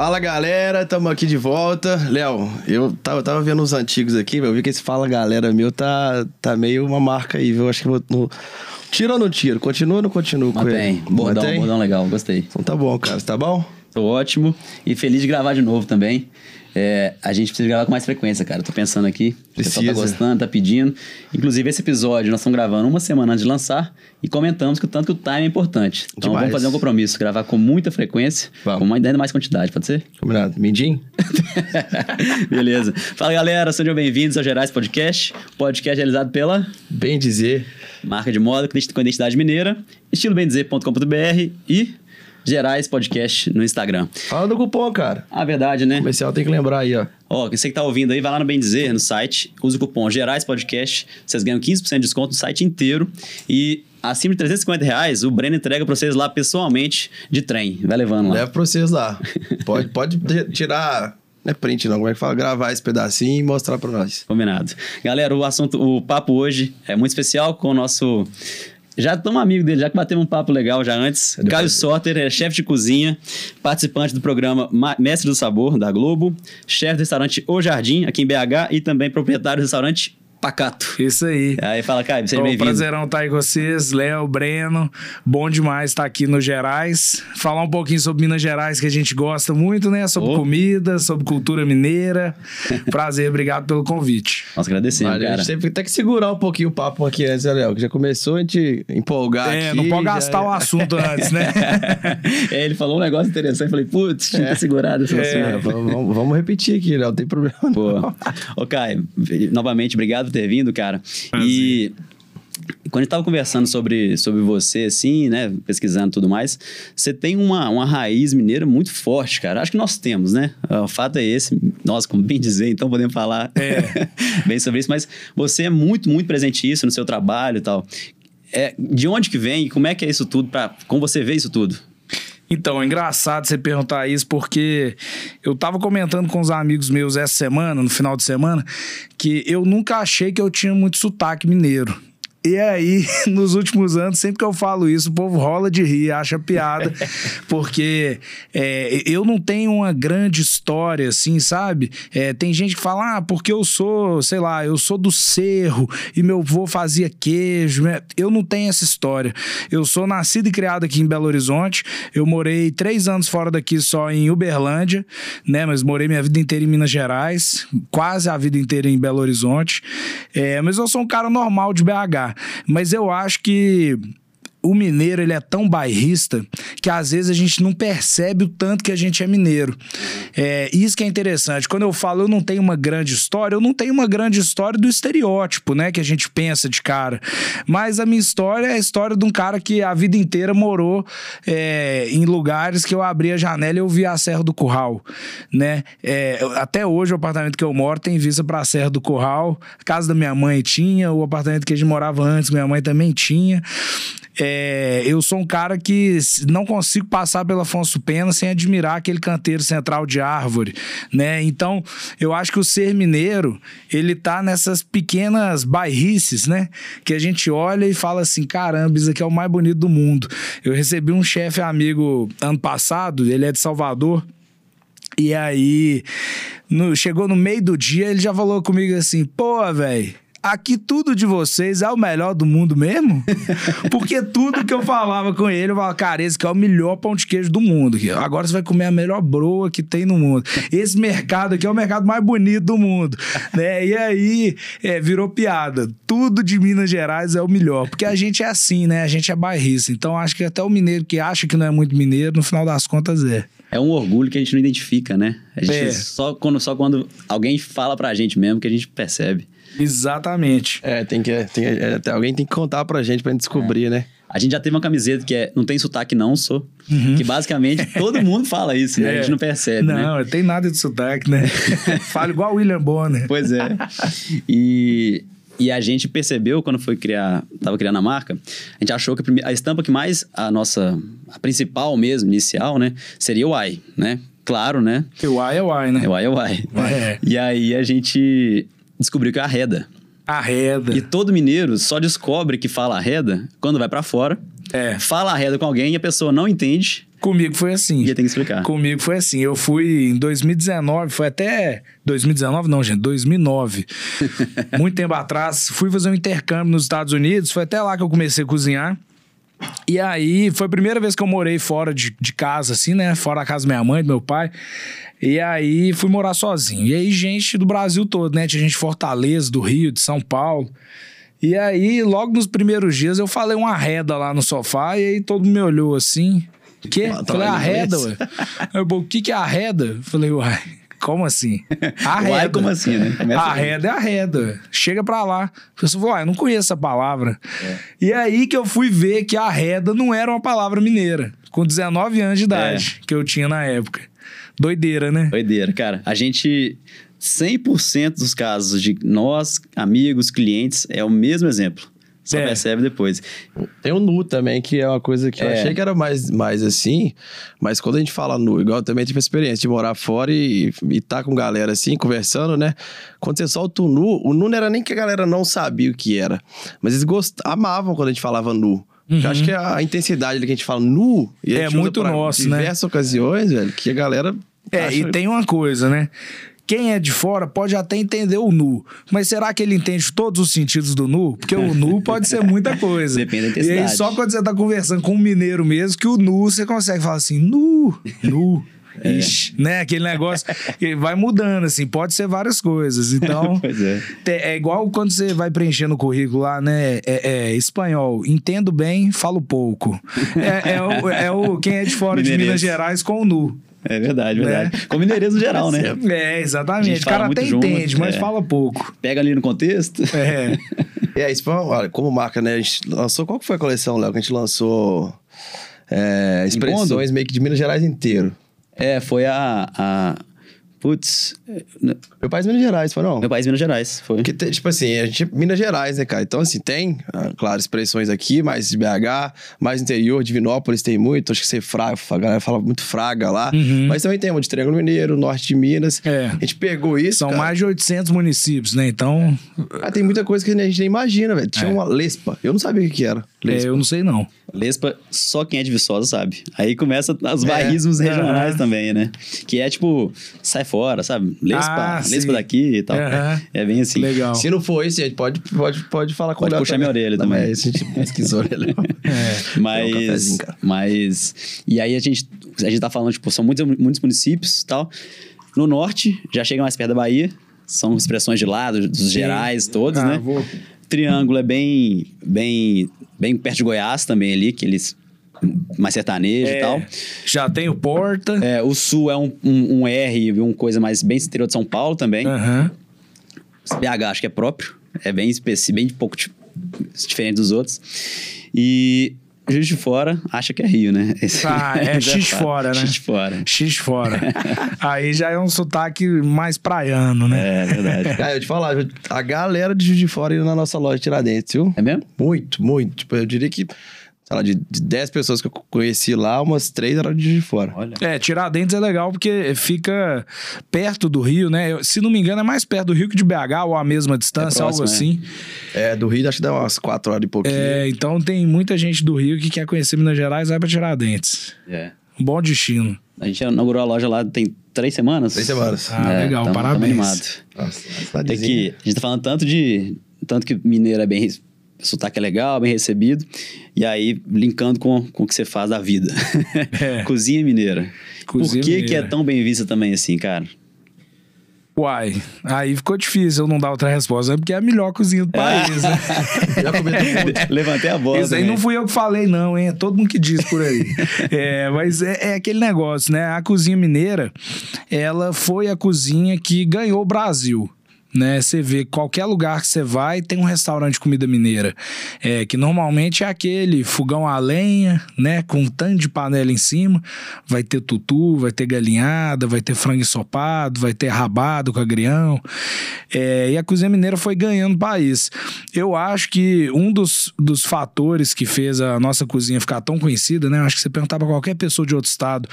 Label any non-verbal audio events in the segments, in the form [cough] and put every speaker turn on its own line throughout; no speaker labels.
Fala galera, estamos aqui de volta. Léo, eu tava, tava vendo os antigos aqui, eu vi que esse Fala Galera meu tá, tá meio uma marca aí, viu? Acho que vou. No... Tira ou não tiro? Continua ou não continuo com ele?
Bordão,
Mantém?
bordão legal, gostei.
Então tá bom, cara. Você tá bom?
Tô ótimo e feliz de gravar de novo também. É, a gente precisa gravar com mais frequência, cara. Tô pensando aqui. O pessoal tá
Precisa.
gostando, tá pedindo. Inclusive, esse episódio nós estamos gravando uma semana antes de lançar e comentamos que o tanto que o time é importante. Então
Demais.
vamos fazer um compromisso, gravar com muita frequência,
Vamos.
com uma ainda mais quantidade, pode ser?
Combinado. Mindinho? [laughs]
Beleza. Fala galera, sejam bem-vindos ao Gerais Podcast, podcast realizado pela
Bem dizer.
marca de moda com identidade mineira, estilobendizer.com.br e Gerais Podcast no Instagram.
Fala do cupom, cara.
A verdade, né?
O comercial tem que lembrar aí, ó.
Ó, você que tá ouvindo aí, vai lá no Bem Dizer, no site, usa o cupom Gerais Podcast, vocês ganham 15% de desconto no site inteiro e acima de 350 reais, o Breno entrega pra vocês lá pessoalmente de trem. Vai levando lá.
Leva pra vocês lá. [laughs] Pode, pode tirar. Não é print, não. Como é que fala? Gravar esse pedacinho e mostrar pra nós.
Combinado. Galera, o assunto, o papo hoje é muito especial com o nosso. Já estamos amigo dele, já que batemos um papo legal já antes.
Depois
Caio. Soter é chefe de cozinha, participante do programa Ma- Mestre do Sabor, da Globo, chefe do restaurante O Jardim, aqui em BH, e também proprietário do restaurante Pacato.
Isso aí.
Aí fala, Caio, seja bem-vindo.
prazerão estar aí com vocês, Léo, Breno. Bom demais estar aqui no Gerais. Falar um pouquinho sobre Minas Gerais, que a gente gosta muito, né? Sobre
Oh.
comida, sobre cultura mineira. Prazer, obrigado pelo convite.
Nós agradecemos,
Vale, a
cara.
gente teve até que segurar um pouquinho o papo aqui antes, né, Léo? Que já começou a gente empolgar
é,
aqui.
não pode
já-
gastar o assunto antes, né? [laughs]
É, ele falou um negócio interessante, eu falei, putz, tinha que ter segurado esse
É.
É,
assunto.
vamos, vamos- vamos repetir aqui, Léo. Não tem problema. não.
Pô. Ô, Caio, novamente, obrigado por ter vindo, cara. E quando a gente tava conversando sobre, sobre você, assim, né, pesquisando e tudo mais, você tem uma, uma raiz mineira muito forte, cara. Acho que nós temos, né? O fato é esse, nós, como bem dizer, então podemos falar [laughs] bem sobre isso, mas você é muito, muito presente isso no seu trabalho e tal. É, de onde que vem e como é que é isso tudo, pra, como você vê isso tudo?
Então, é engraçado você perguntar isso, porque eu tava comentando com os amigos meus essa semana, no final de semana, que eu nunca achei que eu tinha muito sotaque mineiro. E aí, [laughs] nos últimos anos, sempre que eu falo isso, o povo rola de rir, acha piada, [laughs] porque é, eu não tenho uma grande história, assim, sabe? É, tem gente que fala, ah, porque eu sou, sei lá, eu sou do cerro e meu avô fazia queijo. né? Eu não tenho essa história. Eu sou nascido e criado aqui em Belo Horizonte. Eu morei três anos fora daqui só em Uberlândia, né? Mas morei minha vida inteira em Minas Gerais, quase a vida inteira em Belo Horizonte. É, mas eu sou um cara normal de BH. Mas eu acho que o mineiro ele é tão bairrista que às vezes a gente não percebe o tanto que a gente é mineiro. É, isso que é interessante. Quando eu falo eu não tenho uma grande história, eu não tenho uma grande história do estereótipo, né? Que a gente pensa de cara. Mas a minha história é a história de um cara que a vida inteira morou é, em lugares que eu abri a janela e eu via a Serra do Curral, né? É, até hoje o apartamento que eu moro tem vista para a Serra do Curral. A casa da minha mãe tinha, o apartamento que a gente morava antes, minha mãe também tinha. É, eu sou um cara que não consigo passar pela Afonso Pena sem admirar aquele canteiro central de árvore, né? Então, eu acho que o ser mineiro, ele tá nessas pequenas bairrices, né? Que a gente olha e fala assim, caramba, isso aqui é o mais bonito do mundo. Eu recebi um chefe amigo ano passado, ele é de Salvador, e aí, no- chegou no meio do dia, ele já falou comigo assim: pô, velho. Aqui tudo de vocês é o melhor do mundo mesmo? [laughs] Porque tudo que eu falava com ele, eu falava, cara, esse aqui é o melhor pão de queijo do mundo. Agora você vai comer a melhor broa que tem no mundo. Esse mercado aqui é o mercado mais bonito do mundo. Né? E aí, é, virou piada. Tudo de Minas Gerais é o melhor. Porque a gente é assim, né? A gente é bairrista. Então acho que até o mineiro que acha que não é muito mineiro, no final das contas é.
É um orgulho que a gente não identifica, né? A gente
É.
só, quando, só quando alguém fala pra gente mesmo que a gente percebe.
Exatamente.
É, tem que, tem, é, até alguém tem que contar pra gente pra gente descobrir, né?
A gente já teve uma camiseta que é Não tem sotaque, não sou. Que basicamente [laughs] todo mundo fala isso, né? A gente não percebe, né?
Não, tem nada de sotaque, né? [laughs] Fala igual o William Bonner.
Pois é. E E a gente percebeu quando foi criar, tava criando a marca, a gente achou que a, prime- a estampa que mais a nossa, a principal mesmo, inicial, né, seria o Y, né? Claro, né?
Porque o Y é o Y, né?
É o Y, é o Y.
É.
E aí a gente descobriu que é arreda.
Arreda.
E todo mineiro só descobre que fala arreda quando vai pra fora,
É.
fala arreda com alguém e a pessoa não entende
Comigo foi assim.
e tem que explicar.
Comigo foi assim, eu fui em 2019, foi até 2019 não, gente, 2009. [laughs] Muito tempo atrás, fui fazer um intercâmbio nos Estados Unidos, foi até lá que eu comecei a cozinhar. E aí, foi a primeira vez que eu morei fora de, de casa, assim, né? Fora da casa da minha mãe, do meu pai. E aí, fui morar sozinho. E aí, gente do Brasil todo, né? Tinha gente de Fortaleza, do Rio, de São Paulo. E aí, logo nos primeiros dias, eu falei uma arreda lá no sofá, e aí todo mundo me olhou assim. Que?
Ah, tá
Falei, arreda,
inglês.
ué. Aí eu, "Pô, o que que é arreda? Falei, uai, como assim? Arreda.
Uai, como assim, né? Começa
arreda é arreda. Chega pra lá. A pessoa falou, uai, eu não conheço essa palavra.
É.
E aí que eu fui ver que arreda não era uma palavra mineira. Com 19 anos de idade,
É.
que eu tinha na época. Doideira, né?
Doideira, cara. A gente, 100% dos casos de nós, amigos, clientes, é o mesmo exemplo. Só
É.
percebe depois.
Tem o nu também, que é uma coisa que eu
É.
achei que era mais, mais assim, mas quando a gente fala nu, igual eu também tive a experiência de morar fora e, e tá com galera assim, conversando, né? Quando você solta o nu, o nu não era nem que a galera não sabia o que era, mas eles gost... amavam quando a gente falava nu. Porque Eu acho que a, a intensidade que a gente fala nu, e a
Uhum. É muito nosso, né?
diversas ocasiões, velho, que a galera.
É,
acha-
e tem uma coisa, né? Quem é de fora pode até entender o nu, mas será que ele entende todos os sentidos do nu? Porque o nu [laughs] pode ser muita coisa.
Depende da
E
intensidade.
aí, só quando você tá conversando com um mineiro mesmo, que o nu você consegue falar assim, nu, nu. [laughs]
É.
Ixi, né? Aquele negócio que vai mudando, assim, pode ser várias coisas. Então, [laughs]
é.
é igual quando você vai preenchendo o currículo lá, né? É, é espanhol, entendo bem, falo pouco. É, é o, é o quem é de fora de. Minas Gerais com o nu.
É verdade,
Né?
verdade. Com mineirês no geral, né?
É, exatamente. O cara até
junto,
entende, mas
é.
fala pouco.
Pega ali no contexto.
É.
É, isso foi, olha, como marca, né? A gente lançou. Qual que foi a coleção, Léo? Que a gente lançou é, expressões meio que de Minas Gerais inteiro.
É, foi a. a... Putz,
Meu país é Minas Gerais, foi não?
meu país, Minas Gerais. Foi.
Porque, tipo assim, a gente é Minas Gerais, né, cara? Então, assim, tem, ah, claro, expressões aqui, mais de BH, mais interior, Divinópolis tem muito. Acho que você fraga, a galera fala muito fraga lá. Mas também tem uma de Triângulo Mineiro, norte de Minas.
Uhum. É.
A gente pegou isso.
São
cara.
mais de 800 municípios, né? Então,
Ah, tem muita coisa que a gente nem imagina, velho. Tinha uma lespa. Eu não sabia o que que era.
é,
Lespa.
eu não sei não.
Lespa, só quem é de Viçosa sabe. Aí começa os
É.
bairrismos regionais também, né? Que é tipo, sai fora, sabe? Lespa,
Ah,
lespa
sim.
daqui e tal.
Aham.
É bem assim.
Legal.
Se não for esse, a gente pode, pode, pode falar com
Pode
o Léo
puxar minha orelha
Não,
também.
É, esse a gente pesquisou, né, Léo? [laughs]
É.
um
Mas,
cafezinho, cara.
mas. E aí a gente, a gente tá falando, tipo, são muitos, muitos municípios e tal. No norte, já chega mais perto da Bahia. São expressões de lá, dos dos gerais todos,
Ah,
né?
vou-
Triângulo é bem, bem, bem perto de Goiás também ali, que eles. Mais sertanejo e
É,
tal.
Já tem o Porta.
É, o sul é um, um, um R, uma coisa mais bem interior de São Paulo também.
Aham.
BH acho que é próprio. É bem específico, bem pouco diferente dos outros. E Juiz de Fora acha que é Rio, né? Esse-
Ah, [laughs] é X fora, né?
X de Fora.
X fora. [laughs] Aí já é um sotaque mais praiano, né?
É verdade.
Cara, [laughs] eu te falar, a galera de Juiz de Fora indo na nossa loja de Tiradentes, viu?
É mesmo?
Muito, muito. Tipo, eu diria que, sei lá, de, de 10 pessoas que eu conheci lá, umas 3 eram de Fora.
Olha.
É, Tiradentes é legal porque fica perto do Rio, né? Eu- se não me engano, é mais perto do Rio que de BH, ou a mesma distância,
É
algo
próximo, é.
assim.
É, do Rio acho que dá umas 4 horas e pouquinho.
É, então tem muita gente do Rio que quer conhecer Minas Gerais, vai pra Tiradentes.
É.
Um bom destino.
A gente inaugurou a loja lá tem três semanas.
Três semanas.
Ah, legal,
tamo- tamo
parabéns.
animado.
Nossa,
É que a gente tá falando tanto de. Tanto que mineiro é bem. Sotaque é legal, bem recebido. E aí, linkando com, com o que você faz da vida. [laughs]
É.
Cozinha mineira.
Cozinha
Por que, que é
mineira.
tão bem vista também assim, cara?
Uai, aí ficou difícil eu não dar outra resposta, é porque é a melhor cozinha do país, né? [laughs]
Já comentou muito.
Levantei a bola.
Isso aí não fui eu que falei, não, hein? É todo mundo que diz por aí. [laughs] é, mas é, é aquele negócio, né? A cozinha mineira, ela foi a cozinha que ganhou o Brasil. Né? Você vê qualquer lugar que você vai tem um restaurante de comida mineira, é, que normalmente é aquele fogão a lenha, né? Com um tanto de panela em cima, vai ter tutu, vai ter galinhada, vai ter frango ensopado, vai ter rabado com agrião, é, e a cozinha mineira foi ganhando país. Eu acho que um dos, dos fatores que fez a nossa cozinha ficar tão conhecida, né? Eu acho que você perguntar pra qualquer pessoa de outro estado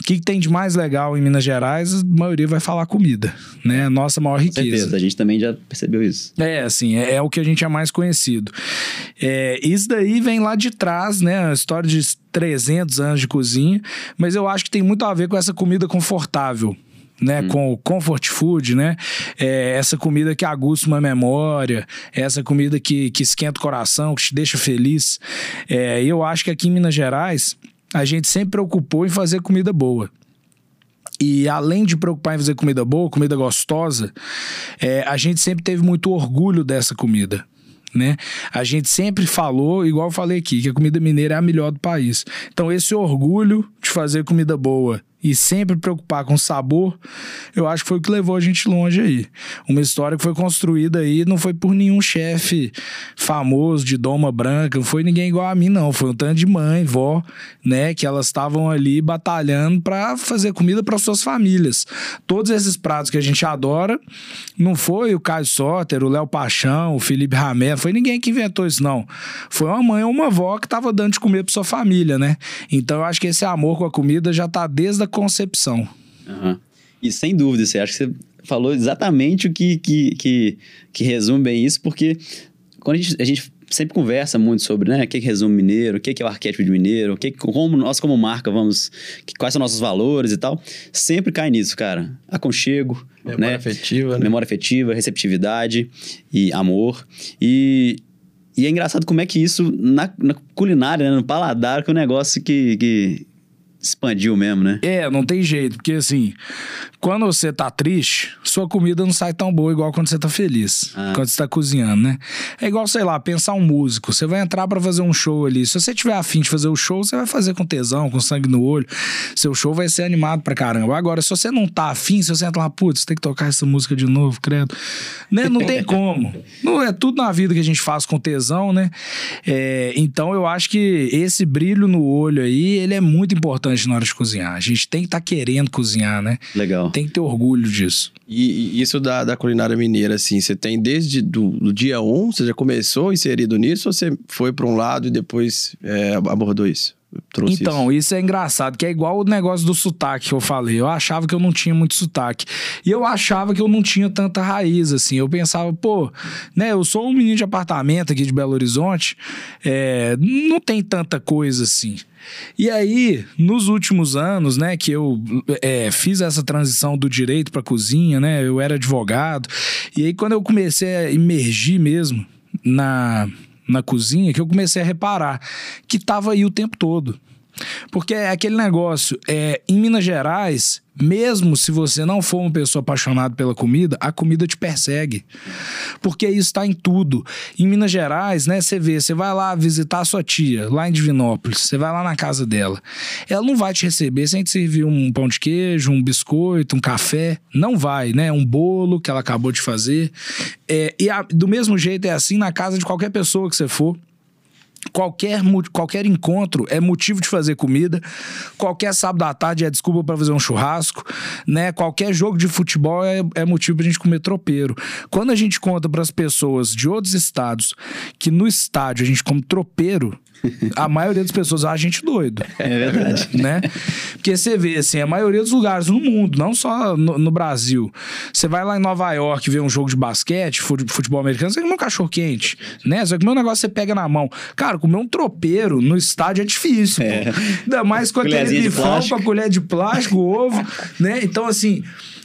o que, que tem de mais legal em Minas Gerais, a maioria vai falar comida, né? Nossa maior riqueza.
A gente também já percebeu isso.
É, assim, é, é o que a gente é mais conhecido. É, isso daí vem lá de trás, né? A história de 300 anos de cozinha, mas eu acho que tem muito a ver com essa comida confortável. Né, hum. com o comfort food, né? É essa comida que aguça uma memória, essa comida que, que esquenta o coração, que te deixa feliz. É, eu acho que aqui em Minas Gerais, a gente sempre preocupou em fazer comida boa. E além de preocupar em fazer comida boa, comida gostosa, é, a gente sempre teve muito orgulho dessa comida. Né? A gente sempre falou, igual eu falei aqui, que a comida mineira é a melhor do país. Então, esse orgulho de fazer comida boa e sempre preocupar com sabor, eu acho que foi o que levou a gente longe aí. Uma história que foi construída aí não foi por nenhum chefe famoso de doma branca, não foi ninguém igual a mim não, foi um tanto de mãe, vó, né, que elas estavam ali batalhando para fazer comida para suas famílias. Todos esses pratos que a gente adora, não foi o Caio Soter, o Léo Paixão, o Felipe Ramé, foi ninguém que inventou isso não. Foi uma mãe ou uma avó que estava dando de comer para sua família, né? Então eu acho que esse amor com a comida já tá desde a concepção.
Uhum. E sem dúvida, você acha que você falou exatamente o que, que, que, que resume bem isso, porque quando a gente, a gente sempre conversa muito sobre né, o que, que resume mineiro, o que, que é o arquétipo de mineiro, o que, como nós como marca vamos, que, quais são nossos valores e tal, sempre cai nisso, cara. Aconchego,
memória
né?
afetiva, né?
memória afetiva, receptividade e amor. E, e é engraçado como é que isso na, na culinária, né, no paladar, que é um negócio que, que expandiu mesmo, né?
É, não tem jeito, porque assim, quando você tá triste, sua comida não sai tão boa igual quando você tá feliz, ah. quando você tá cozinhando, né? É igual, sei lá, pensar um músico, você vai entrar para fazer um show ali, se você tiver afim de fazer o show, você vai fazer com tesão, com sangue no olho, seu show vai ser animado pra caramba. Agora, se você não tá afim, se você entra lá, putz, tem que tocar essa música de novo, credo, né? Não tem [laughs] como. Não é tudo na vida que a gente faz com tesão, né? É, então eu acho que esse brilho no olho aí, ele é muito importante importante na hora de cozinhar. A gente tem que estar tá querendo cozinhar, né?
Legal.
Tem que ter orgulho disso.
E, e isso da, da, culinária mineira, assim, você tem desde do, do, dia 1, um, você já começou inserido nisso ou você foi para um lado e depois é, abordou isso?
Trouxe então, isso. isso. é engraçado, que é igual o negócio do sotaque que eu falei. Eu achava que eu não tinha muito sotaque. E eu achava que eu não tinha tanta raiz, assim. Eu pensava, pô, né, eu sou um menino de apartamento aqui de Belo Horizonte, é, não tem tanta coisa assim. E aí, nos últimos anos, né, que eu é, fiz essa transição do direito para cozinha, né, eu era advogado. E aí, quando eu comecei a emergir mesmo na, na cozinha, que eu comecei a reparar que tava aí o tempo todo. Porque é aquele negócio, é, em Minas Gerais, mesmo se você não for uma pessoa apaixonada pela comida, a comida te persegue. Porque isso está em tudo. Em Minas Gerais, né, você vê, você vai lá visitar a sua tia, lá em Divinópolis, você vai lá na casa dela. Ela não vai te receber sem te servir um pão de queijo, um biscoito, um café. Não vai, né? Um bolo que ela acabou de fazer. É, e a, do mesmo jeito é assim na casa de qualquer pessoa que você for. Qualquer, qualquer encontro é motivo de fazer comida. Qualquer sábado à tarde é desculpa para fazer um churrasco, né? Qualquer jogo de futebol é, é motivo pra gente comer tropeiro. Quando a gente conta para as pessoas de outros estados que no estádio a gente come tropeiro, a maioria das pessoas acha a gente doido.
É verdade.
Né? Porque você vê, assim, a maioria dos lugares no mundo, não só no, no Brasil. Você vai lá em Nova York ver um jogo de basquete, futebol americano, você come um cachorro quente, né? Só que o meu negócio você pega na mão. Cara, comer um tropeiro no estádio é difícil, é. Ainda mais com aquele bifão, com a colher de plástico, ovo, né? Então, assim,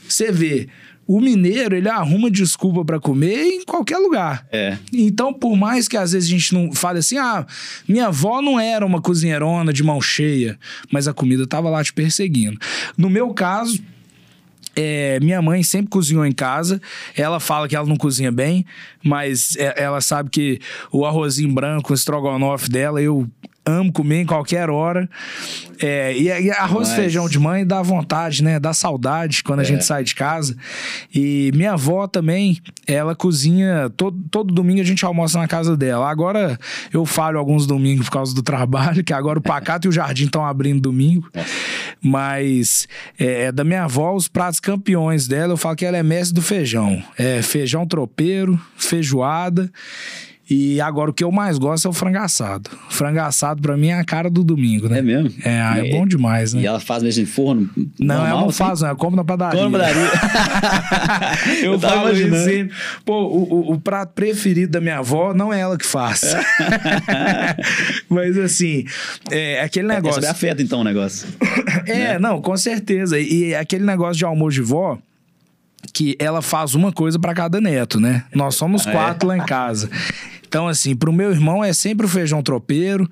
você vê o mineiro, ele arruma desculpa para comer em qualquer lugar.
É.
Então, por mais que às vezes a gente não fale assim, ah, minha avó não era uma cozinheirona de mão cheia, mas a comida tava lá te perseguindo. No meu caso, é, minha mãe sempre cozinhou em casa. Ela fala que ela não cozinha bem, mas é, ela sabe que o arrozinho branco, o estrogonofe dela, eu amo comer em qualquer hora. É, e, e arroz e feijão de mãe dá vontade, né? Dá saudade quando a gente sai de casa. E minha avó também, ela cozinha todo, todo domingo a gente almoça na casa dela. Agora eu falho alguns domingos por causa do [laughs] trabalho, que agora o Pacato e o Jardim estão abrindo domingo. Mas é, é da minha avó, os pratos campeões dela, eu falo que ela é mestre do feijão. É feijão tropeiro, feijoada. E agora o que eu mais gosto é o frango assado. Frango assado pra mim é a cara do domingo, né?
É mesmo?
É, ah, é bom demais, né?
E ela faz mesmo em forno?
Não,
normal,
ela não
assim?
faz, não. Eu como na padaria.
Como na padaria. [laughs]
eu
Eu
falo isso
imaginando.
sempre. Pô, o, o- o prato preferido da minha avó não é ela que faz. [laughs] Mas assim, é aquele
É
negócio.
sobre afeto, então, o negócio. [laughs]
É, não, com certeza. E aquele negócio de almoço de vó, que ela faz uma coisa pra cada neto, né? Nós somos
Ah, é?
quatro lá em casa. Então, assim, pro meu irmão é sempre o feijão tropeiro.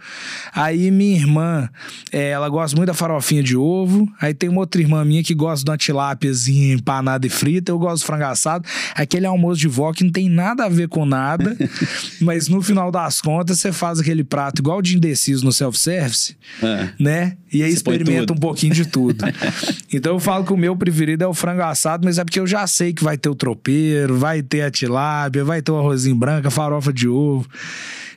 Aí minha irmã, é, ela gosta muito da farofinha de ovo. Aí tem uma outra irmã minha que gosta de uma tilápiazinha empanada e frita. Eu gosto do frango assado. Aquele almoço de vó que não tem nada a ver com nada. [laughs] mas no final das contas, você faz aquele prato igual de indeciso no self-service,
É.
né? E aí
Você
experimenta um pouquinho de tudo. [laughs] então eu falo que o meu preferido é o frango assado, mas é porque eu já sei que vai ter o tropeiro, vai ter a tilápia, vai ter o arrozinho branco, a farofa de ovo.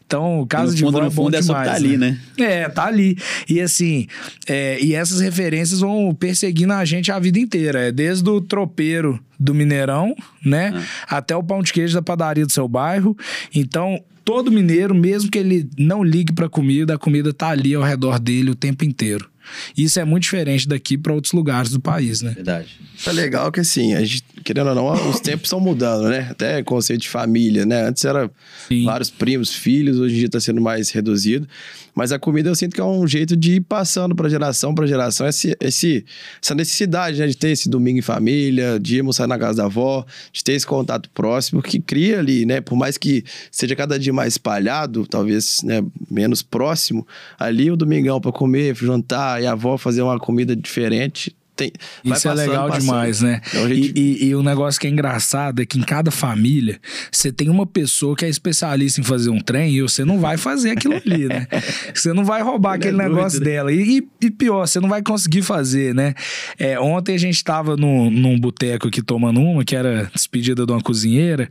Então, casa
no
de
fundo,
vó é bom
é só
demais,
que tá ali, né?
É, tá ali. E assim, é, e essas referências vão perseguindo a gente a vida inteira. É desde o tropeiro do Mineirão, né? Até o pão de queijo da padaria do seu bairro. Então, todo mineiro, mesmo que ele não ligue pra comida, a comida tá ali ao redor dele o tempo inteiro. Isso é muito diferente daqui pra outros lugares do país, né?
Verdade.
É legal que assim, a gente, querendo ou não, os tempos estão mudando, né? Até conceito de família, né? Antes era
Sim.
vários primos, filhos, hoje em dia está sendo mais reduzido. Mas a comida eu sinto que é um jeito de ir passando para geração para geração esse, esse, essa necessidade né? de ter esse domingo em família, de almoçar na casa da avó, de ter esse contato próximo que cria ali, né? Por mais que seja cada dia mais espalhado, talvez né, menos próximo, ali o domingão para comer, jantar e a avó fazer uma comida diferente. Tem,
Isso é
passando,
legal
passando.
demais, né?
É jeito de-
E, e, e o negócio que é engraçado é que em cada família você tem uma pessoa que é especialista em fazer um trem e você não vai fazer aquilo ali, né? [laughs] Você não vai roubar aquele
é
negócio
doido,
dela. E, e- pior, você não vai conseguir fazer, né? É, ontem a gente tava num, num boteco aqui tomando uma, que era despedida de uma cozinheira,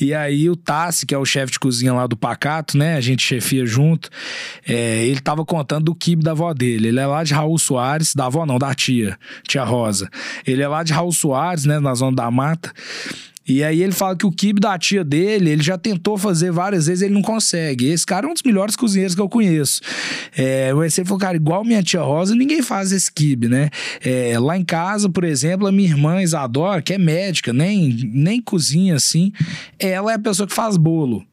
e aí o Tassi, que é o chefe de cozinha lá do Pacato, né? A gente chefia junto. é, ele tava contando do kibe da avó dele. Ele é lá de Raul Soares, da avó não, da tia, tia Rosa. Ele é lá de Raul Soares, né? Na zona da mata. E aí ele fala que o kibe da tia dele, ele já tentou fazer várias vezes, ele não consegue. Esse cara é um dos melhores cozinheiros que eu conheço. É, mas ele falou, cara, igual minha tia Rosa, ninguém faz esse kibe, né? É, lá em casa, por exemplo, a minha irmã Isadora, que é médica, nem, nem cozinha assim, ela é a pessoa que faz bolo.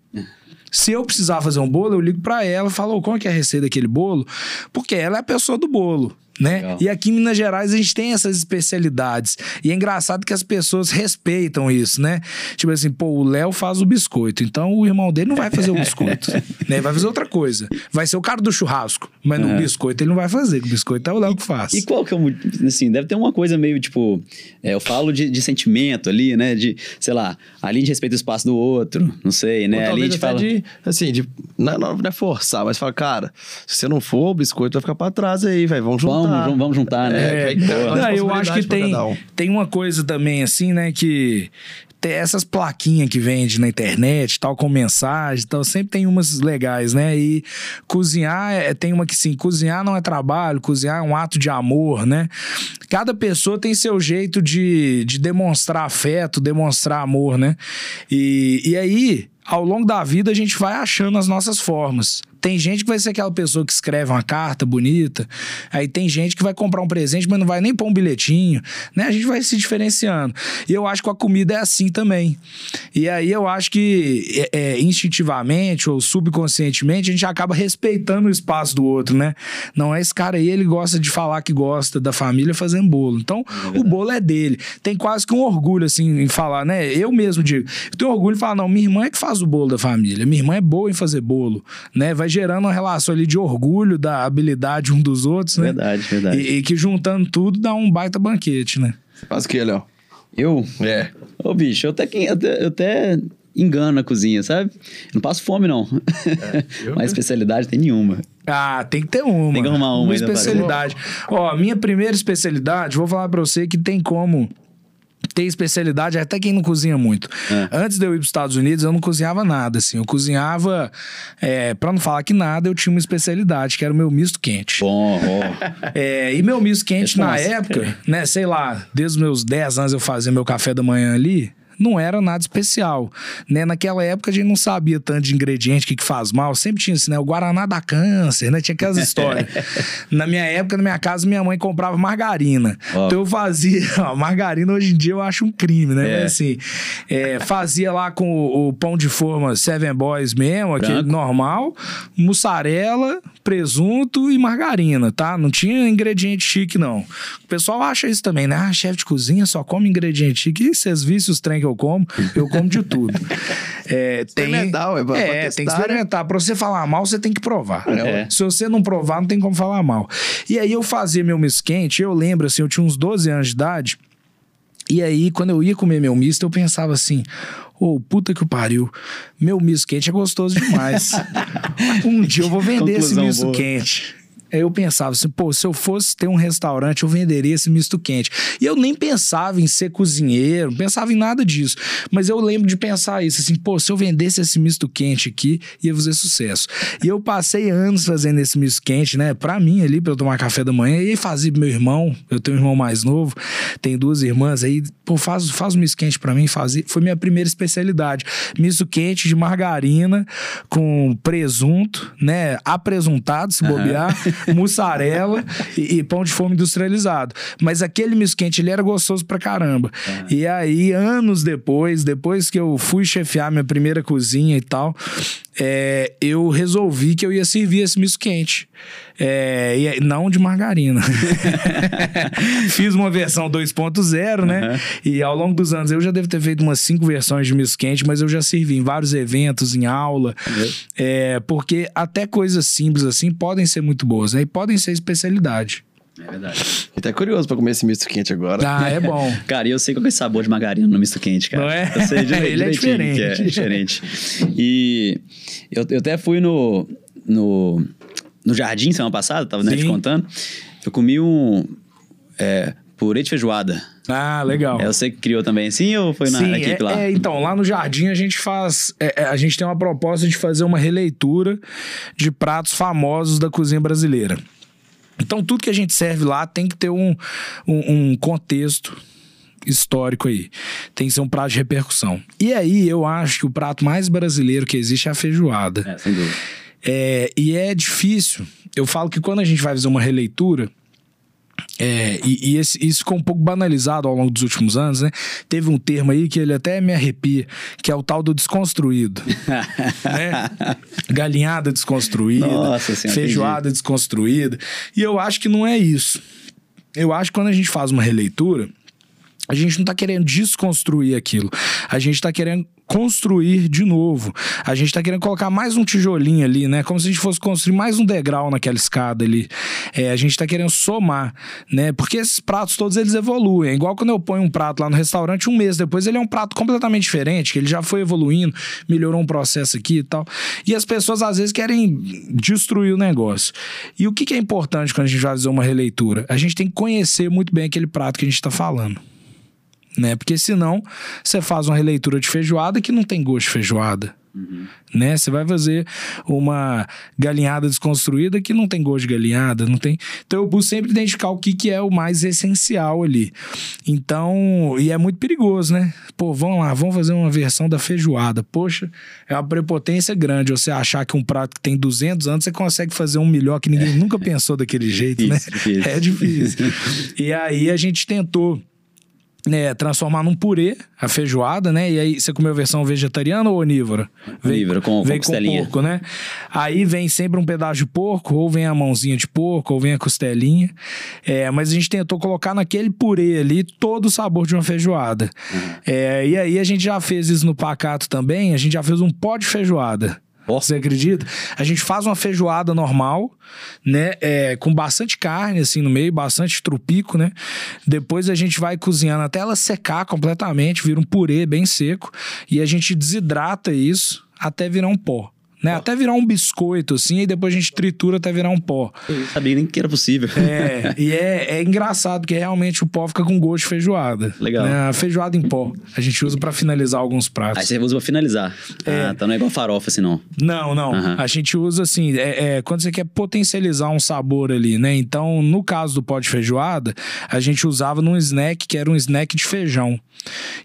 Se eu precisar fazer um bolo, eu ligo pra ela e falo, "Ô, como é que é a receita daquele bolo? Porque ela é a pessoa do bolo. Né?
Legal.
E aqui em Minas Gerais a gente tem essas especialidades. E é engraçado que as pessoas respeitam isso, né? Tipo assim, pô, o Léo faz o biscoito, então o irmão dele não vai fazer o biscoito. [laughs] né? Vai fazer outra coisa. Vai ser o cara do churrasco, mas no
É.
biscoito ele não vai fazer, o biscoito é o Léo que faz.
E qual que é o. Assim, deve ter uma coisa meio tipo. é, eu falo de, de sentimento ali, né? De, sei lá, ali a gente respeita o espaço do outro, não sei, né?
Ou
Ali a gente fala.
de, assim, de, não, não não é forçar, mas fala, cara, se você não for, o biscoito vai ficar pra trás aí, velho, vamos juntar.
Vamos, vamos, vamos juntar, né?
É,
Não, eu acho que tem,
um.
tem uma coisa também, assim, né, que tem essas plaquinhas que vende na internet, tal, com mensagem, tal, sempre tem umas legais, né? E cozinhar, é, tem uma que sim, cozinhar não é trabalho, cozinhar é um ato de amor, né? Cada pessoa tem seu jeito de, de demonstrar afeto, demonstrar amor, né? E, e aí, ao longo da vida, a gente vai achando as nossas formas. Tem gente que vai ser aquela pessoa que escreve uma carta bonita, aí tem gente que vai comprar um presente, mas não vai nem pôr um bilhetinho, né? A gente vai se diferenciando. E eu acho que a comida é assim também. E aí eu acho que é, é, instintivamente ou subconscientemente a gente acaba respeitando o espaço do outro, né? Não é esse cara aí, ele gosta de falar que gosta da família fazendo bolo. Então, o bolo é dele. Tem quase que um orgulho, assim, em falar, né? Eu mesmo digo, eu tenho orgulho de falar, não, minha irmã é que faz o bolo da família. Minha irmã é boa em fazer bolo, né? Vai gerando uma relação ali de orgulho da habilidade um dos outros, né?
Verdade, verdade.
E, e que juntando tudo dá um baita banquete, né?
Faz o que, Léo?
Eu?
É.
Ô, bicho, eu até, eu até, eu até engano na cozinha, sabe? Não passo fome, não.
eu [laughs]
Mas especialidade tem nenhuma.
Ah, tem que ter uma.
Tem que arrumar uma
Uma especialidade. Ó, a minha primeira especialidade, vou falar pra você que tem como ter especialidade até quem não cozinha muito.
É.
Antes de eu ir pros Estados Unidos, eu não cozinhava nada, assim. Eu cozinhava, é, para não falar que nada, eu tinha uma especialidade, que era o meu misto quente.
Bom, ó. [laughs]
É, e meu misto quente na época, né, sei lá, desde os meus 10 anos eu fazia meu café da manhã ali, não era nada especial, né? Naquela época a gente não sabia tanto de ingrediente, o que, que faz mal, sempre tinha assim, né? O Guaraná dá câncer, né? Tinha aquelas [laughs] histórias. na minha época, na minha casa, minha mãe comprava margarina. Então eu fazia, [laughs] ó, margarina hoje em dia eu acho um crime, né?
É.
Mas, assim, é, fazia lá com o, o pão de forma Seven Boys mesmo, aquele
Branco.
normal, mussarela, presunto e margarina, tá? Não tinha ingrediente chique, não. O pessoal acha isso também, né? Ah, chefe de cozinha só come ingrediente chique. E vocês vissem os trem que eu como? Eu como de tudo. [laughs] É, tem,
ué, pra- pra
é, tem que
testar, né?
experimentar. Pra você falar mal, você tem que provar.
É.
Se você não provar, não tem como falar mal. E aí eu fazia meu misto quente, eu lembro assim, eu tinha uns 12 anos de idade. E aí, quando eu ia comer meu misto, eu pensava assim: ô, puta que pariu, meu misto quente é gostoso demais. [laughs] um dia eu vou vender esse
Conclusão
misto
boa.
quente. Aí eu pensava assim, pô, se eu fosse ter um restaurante, eu venderia esse misto quente. E eu nem pensava em ser cozinheiro, não pensava em nada disso. Mas eu lembro de pensar isso, assim, pô, se eu vendesse esse misto quente aqui, ia fazer sucesso. E eu passei anos fazendo esse misto quente, né, pra mim ali, pra eu tomar café da manhã. E aí fazia pro meu irmão, eu tenho um irmão mais novo, tem duas irmãs, aí, pô, faz, faz um misto quente pra mim, fazia. Foi minha primeira especialidade. Misto quente de margarina com presunto, né, apresuntado, se bobear, mussarela e, e pão de forma industrializado. Mas aquele misto quente, ele era gostoso pra caramba. E aí, anos depois, depois que eu fui chefiar minha primeira cozinha e tal, é, eu resolvi que eu ia servir esse misto quente. É, e não de margarina. [laughs] Fiz uma versão 2.0, né? E ao longo dos anos eu já devo ter feito umas cinco versões de misto quente, mas eu já servi em vários eventos, em aula. É, porque até coisas simples assim podem ser muito boas, né? E podem ser especialidade.
É verdade.
Eu tô curioso pra comer esse misto quente agora.
Ah, é bom. [laughs]
Cara, e eu sei qual é esse sabor de margarina no misto quente, cara.
Não é?
Eu sei dire- [laughs]
Ele é
que
diferente.
É, diferente. E eu, eu até fui no, no, no jardim semana passada, tava né, te contando. Eu comi um é, purê de feijoada.
Ah, legal.
É você que criou também assim ou foi na
Sim,
equipe
é,
lá?
é, então, lá no Jardim a gente faz. é, é, a gente tem uma proposta de fazer uma releitura de pratos famosos da cozinha brasileira. Então, tudo que a gente serve lá tem que ter um, um, um contexto histórico aí. Tem que ser um prato de repercussão. E aí, eu acho que o prato mais brasileiro que existe é a feijoada.
É, sem dúvida.
É, e é difícil. Eu falo que quando a gente vai fazer uma releitura, é, e, e esse- isso ficou um pouco banalizado ao longo dos últimos anos, né? Teve um termo aí que ele até me arrepia, que é o tal do desconstruído. [laughs] né? Galinhada desconstruída,
Nossa Senhora,
feijoada desconstruída. E eu acho que não é isso. Eu acho que quando a gente faz uma releitura, a gente não tá querendo desconstruir aquilo. A gente tá querendo construir de novo. A gente tá querendo colocar mais um tijolinho ali, né? Como se a gente fosse construir mais um degrau naquela escada ali. É, a gente tá querendo somar, né? Porque esses pratos todos eles evoluem. É igual quando eu ponho um prato lá no restaurante, um mês depois ele é um prato completamente diferente, que ele já foi evoluindo, melhorou um processo aqui e tal. E as pessoas às vezes querem destruir o negócio. E o que, que é importante quando a gente vai fazer uma releitura? A gente tem que conhecer muito bem aquele prato que a gente tá falando né? Porque senão você faz uma releitura de feijoada que não tem gosto de feijoada. Né? Você vai fazer uma galinhada desconstruída que não tem gosto de galinhada, não tem. Então eu busco sempre identificar o que, que é o mais essencial ali. Então, e é muito perigoso, né? Pô, vamos lá, vamos fazer uma versão da feijoada. Poxa, é uma prepotência grande você achar que um prato que tem 200 anos você consegue fazer um melhor que ninguém nunca pensou daquele jeito, né?
Difícil.
É difícil. [laughs] e aí a gente tentou né, transformar num purê a feijoada, né? E aí você comeu a versão vegetariana ou onívora?
Onívora, com- com
vem
costelinha.
porco, né? Aí vem sempre um pedaço de porco, ou vem a mãozinha de porco, ou vem a costelinha. É, mas a gente tentou colocar naquele purê ali todo o sabor de uma feijoada. É, e aí a gente já fez isso no pacato também, a gente já fez um pó de feijoada. Você acredita? A gente faz uma feijoada normal, né? É, com bastante carne, assim, no meio, bastante trupico, né? Depois a gente vai cozinhando até ela secar completamente, vira um purê bem seco. E a gente desidrata isso até virar um pó. Né? Até virar um biscoito, assim, e depois a gente tritura até virar um pó.
Eu não sabia nem que era possível.
É, [laughs] e é, é engraçado porque realmente o pó fica com gosto de feijoada.
Legal.
Né? Feijoada em pó. A gente usa pra finalizar alguns pratos.
Aí você usa pra finalizar.
É.
Ah, então não é igual farofa assim, não.
Não, não.
Aham.
A gente usa assim, é, é, quando você quer potencializar um sabor ali, né? Então, no caso do pó de feijoada, a gente usava num snack que era um snack de feijão.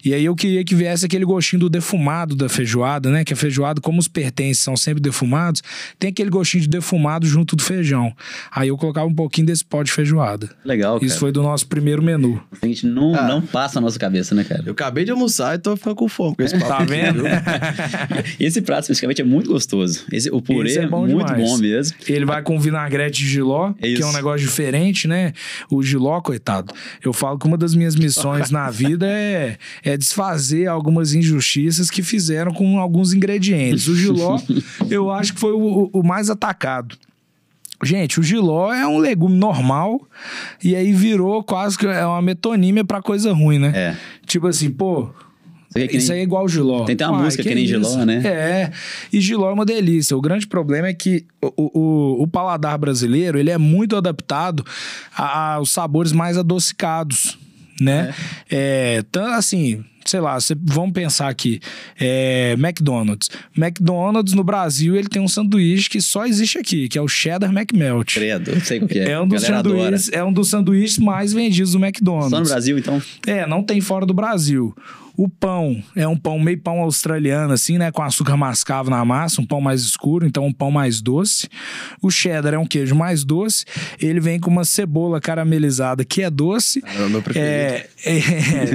E aí eu queria que viesse aquele gostinho do defumado da feijoada, né? Que a feijoada, como os pertences são sempre defumados, tem aquele gostinho de defumado junto do feijão. Aí eu colocava um pouquinho desse pó de feijoada.
Legal, cara.
Isso foi do nosso primeiro menu.
A gente não,
Ah.
não passa a nossa cabeça, né, cara?
Eu acabei de almoçar e tô ficando com fome com esse papo.
Tá vendo? [laughs]
Esse prato, especificamente, é muito gostoso. Esse, o purê
Esse
é,
é bom
muito
demais.
bom mesmo.
Ele vai com vinagrete de giló,
É
que é um
isso.
negócio diferente, né? O giló, coitado. Eu falo que uma das minhas missões na vida é, é desfazer algumas injustiças que fizeram com alguns ingredientes. O giló, [laughs] eu acho que foi o, o mais atacado. Gente, o giló é um legume normal e aí virou quase que é uma metonímia pra coisa ruim, né?
É.
Tipo assim, pô,
Isso aí é que
isso aí é igual giló.
Tem até uma
Uai,
música que nem
isso?
Giló, né?
É, e giló é uma delícia. O grande problema é que o, o, o paladar brasileiro, ele é muito adaptado aos sabores mais adocicados, né? É, tanto assim... Sei lá, cê- vamos pensar aqui. É, McDonald's. McDonald's no Brasil ele tem um sanduíche que só existe aqui, que é o Cheddar McMelt.
Credo, sei o que é.
É um, dos sanduíches, é um dos sanduíches mais vendidos do McDonald's.
Só no Brasil, então?
É, não tem fora do Brasil. O pão é um pão meio pão australiano, assim, né? Com açúcar mascavo na massa, um pão mais escuro, então um pão mais doce. O cheddar é um queijo mais doce. Ele vem com uma cebola caramelizada que é doce.
É o meu preferido.
É, é,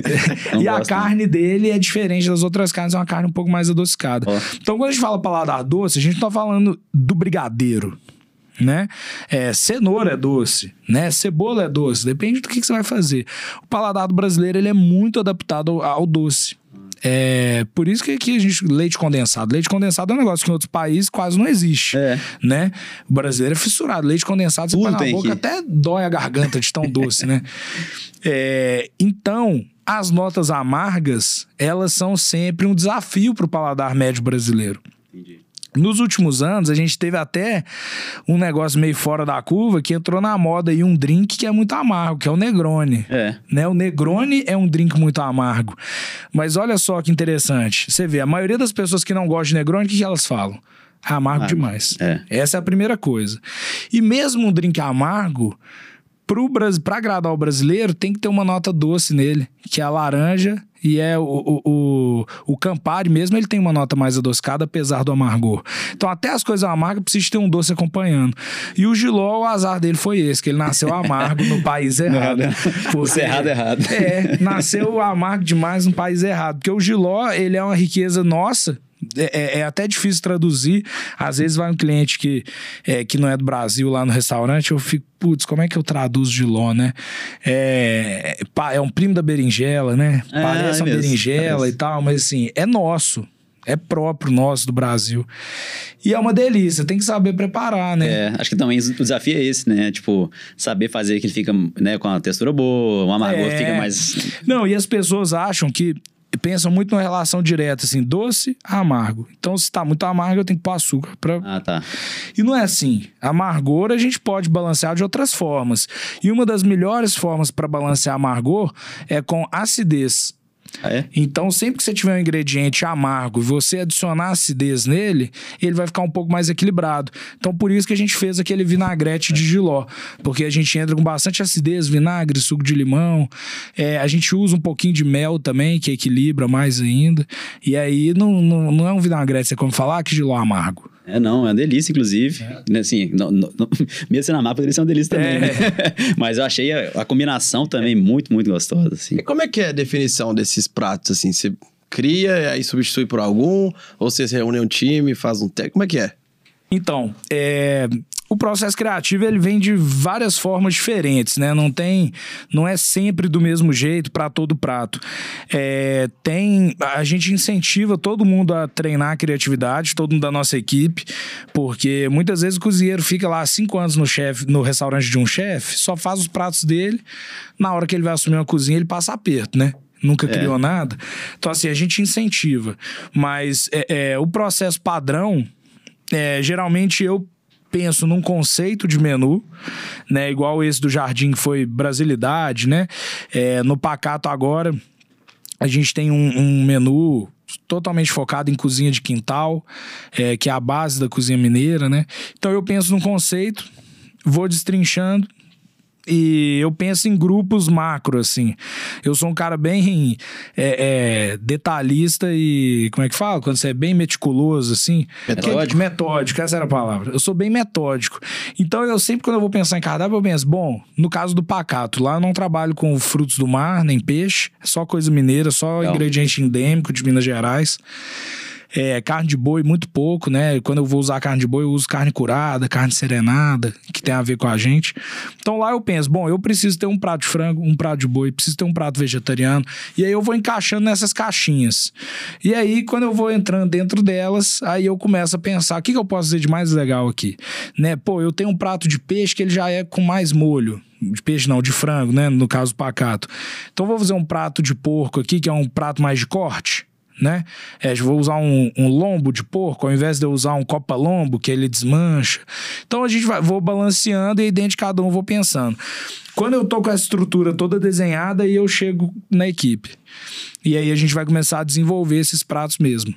[laughs]
Não
e a
gosto,
carne dele é diferente das outras carnes, é uma carne um pouco mais adocicada.
Ó.
Então, quando a gente fala paladar doce, a gente tá falando do brigadeiro. Né? É, cenoura é doce, né? Cebola é doce, depende do que, que você vai fazer. O paladar brasileiro ele é muito adaptado ao, ao doce. É, por isso que aqui a gente. Leite condensado. Leite condensado é um negócio que em outros países quase não existe.
É.
Né? O brasileiro é fissurado. Leite condensado, você
Tudo
põe na boca,
aqui.
até dói a garganta de tão doce, né? É, então, as notas amargas, elas são sempre um desafio para o paladar médio brasileiro.
Entendi.
Nos últimos anos, a gente teve até um negócio meio fora da curva que entrou na moda aí um drink que é muito amargo, que é o Negroni.
É.
Né? O Negroni é um drink muito amargo. Mas olha só que interessante. Você vê, a maioria das pessoas que não gostam de Negroni, o que, que elas falam? É amargo
Amargo.
demais.
É.
Essa é a primeira coisa. E mesmo um drink amargo, pra agradar o brasileiro, tem que ter uma nota doce nele, que é a laranja e é o, o, o, o Campari mesmo, ele tem uma nota mais adocicada, apesar do amargor. Então, até as coisas amargas precisam ter um doce acompanhando. E o Giló, o azar dele foi esse, que ele nasceu amargo no país [laughs] errado.
O cerrado errado.
É, nasceu amargo demais no país errado. Porque o Giló, ele é uma riqueza nossa. É, é- é até difícil traduzir. Às vezes vai um cliente que, é, que não é do Brasil lá no restaurante, eu fico, putz, como é que eu traduzo Giló, né? É, é um primo da berinjela, né?
É,
Parece
é
uma
mesmo,
berinjela e tal, mas assim, é nosso. É próprio nosso do Brasil. E é uma delícia, tem que saber preparar, né?
É, acho que também o desafio é esse, né? Tipo, saber fazer que ele fica né, com a textura boa, o amargor
É.
fica mais.
Não, e as pessoas acham que pensam muito numa relação direta, assim, doce a amargo. Então, se tá muito amargo, eu tenho que pôr açúcar. Pra...
Ah, tá.
E não é assim. Amargor a gente pode balancear de outras formas. E uma das melhores formas para balancear amargor é com acidez.
Ah, é?
Então, sempre que você tiver um ingrediente amargo e você adicionar acidez nele, ele vai ficar um pouco mais equilibrado. Então, por isso que a gente fez aquele vinagrete de giló. Porque a gente entra com bastante acidez, vinagre, suco de limão. É, a gente usa um pouquinho de mel também, que equilibra mais ainda. E aí, não, não, não é um vinagrete, você como falar que giló amargo.
É, não, é uma delícia, inclusive. Né, Assim, não, não, não- [laughs] mesmo sendo amargo, poderia ser uma delícia também,
É.
né? [laughs] Mas eu achei a, a combinação também muito, muito gostosa, assim.
E como é que é a definição desses pratos, assim? Você cria e aí substitui por algum? Ou você reúne um time, faz um técnico? Como é que é?
Então, é, o processo criativo ele vem de várias formas diferentes, né? Não tem, não é sempre do mesmo jeito para todo prato. É, tem, a gente incentiva todo mundo a treinar a criatividade, todo mundo da nossa equipe, porque muitas vezes o cozinheiro fica lá cinco anos no chefe, no restaurante de um chefe, só faz os pratos dele. Na hora que ele vai assumir uma cozinha, ele passa aperto, né? Nunca criou nada. Então, assim, a gente incentiva. Mas é, é, o processo padrão é, geralmente eu penso num conceito de menu, né? Igual esse do Jardim que foi brasilidade, né? É, no Pacato agora a gente tem um, um menu totalmente focado em cozinha de quintal, é, que é a base da cozinha mineira, né? Então eu penso num conceito, vou destrinchando e eu penso em grupos macro, assim. Eu sou um cara bem é, é, detalhista e. Como é que fala? Quando você é bem meticuloso, assim.
Metódico.
Metódico, essa era a palavra. Eu sou bem metódico. Então, eu sempre, quando eu vou pensar em cardápio, eu penso, bom, no caso do pacato, lá eu não trabalho com frutos do mar, nem peixe, é só coisa mineira, só não. ingrediente endêmico de Minas Gerais. É, carne de boi, muito pouco, né? Quando eu vou usar carne de boi, eu uso carne curada, carne serenada, que tem a ver com a gente. Então lá eu penso, bom, eu preciso ter um prato de frango, um prato de boi, preciso ter um prato vegetariano. E aí eu vou encaixando nessas caixinhas. E aí, quando eu vou entrando dentro delas, aí eu começo a pensar, o que, que eu posso fazer de mais legal aqui? Né? Pô, eu tenho um prato de peixe que ele já é com mais molho de peixe não, de frango, né? No caso pacato. Então vou fazer um prato de porco aqui, que é um prato mais de corte né? É, vou usar um, um, lombo de porco ao invés de eu usar um copa-lombo, que ele desmancha. Então a gente vai, vou balanceando e dentro de cada um vou pensando. Quando eu tô com a estrutura toda desenhada, aí eu chego na equipe. E aí a gente vai começar a desenvolver esses pratos mesmo.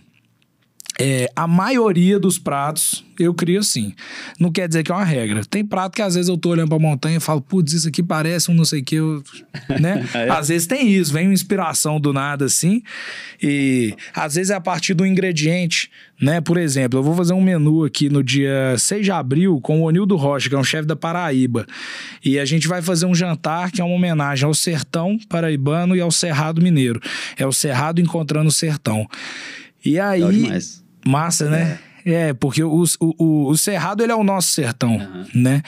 É, a maioria dos pratos eu crio assim. Não quer dizer que é uma regra. Tem prato que às vezes eu tô olhando pra montanha e falo, putz, isso aqui parece um não sei o que. Eu... Né? [laughs] é. Às vezes tem isso, vem uma inspiração do nada assim. E às vezes é a partir do ingrediente. Né? Por exemplo, eu vou fazer um menu aqui no dia 6 de abril com o Onildo Rocha, que é um chefe da Paraíba. E a gente vai fazer um jantar que é uma homenagem ao sertão paraibano e ao cerrado mineiro. É o cerrado encontrando o sertão. E aí. Massa, né? É. é porque o, o, o, Cerrado ele é o nosso sertão, uhum. né?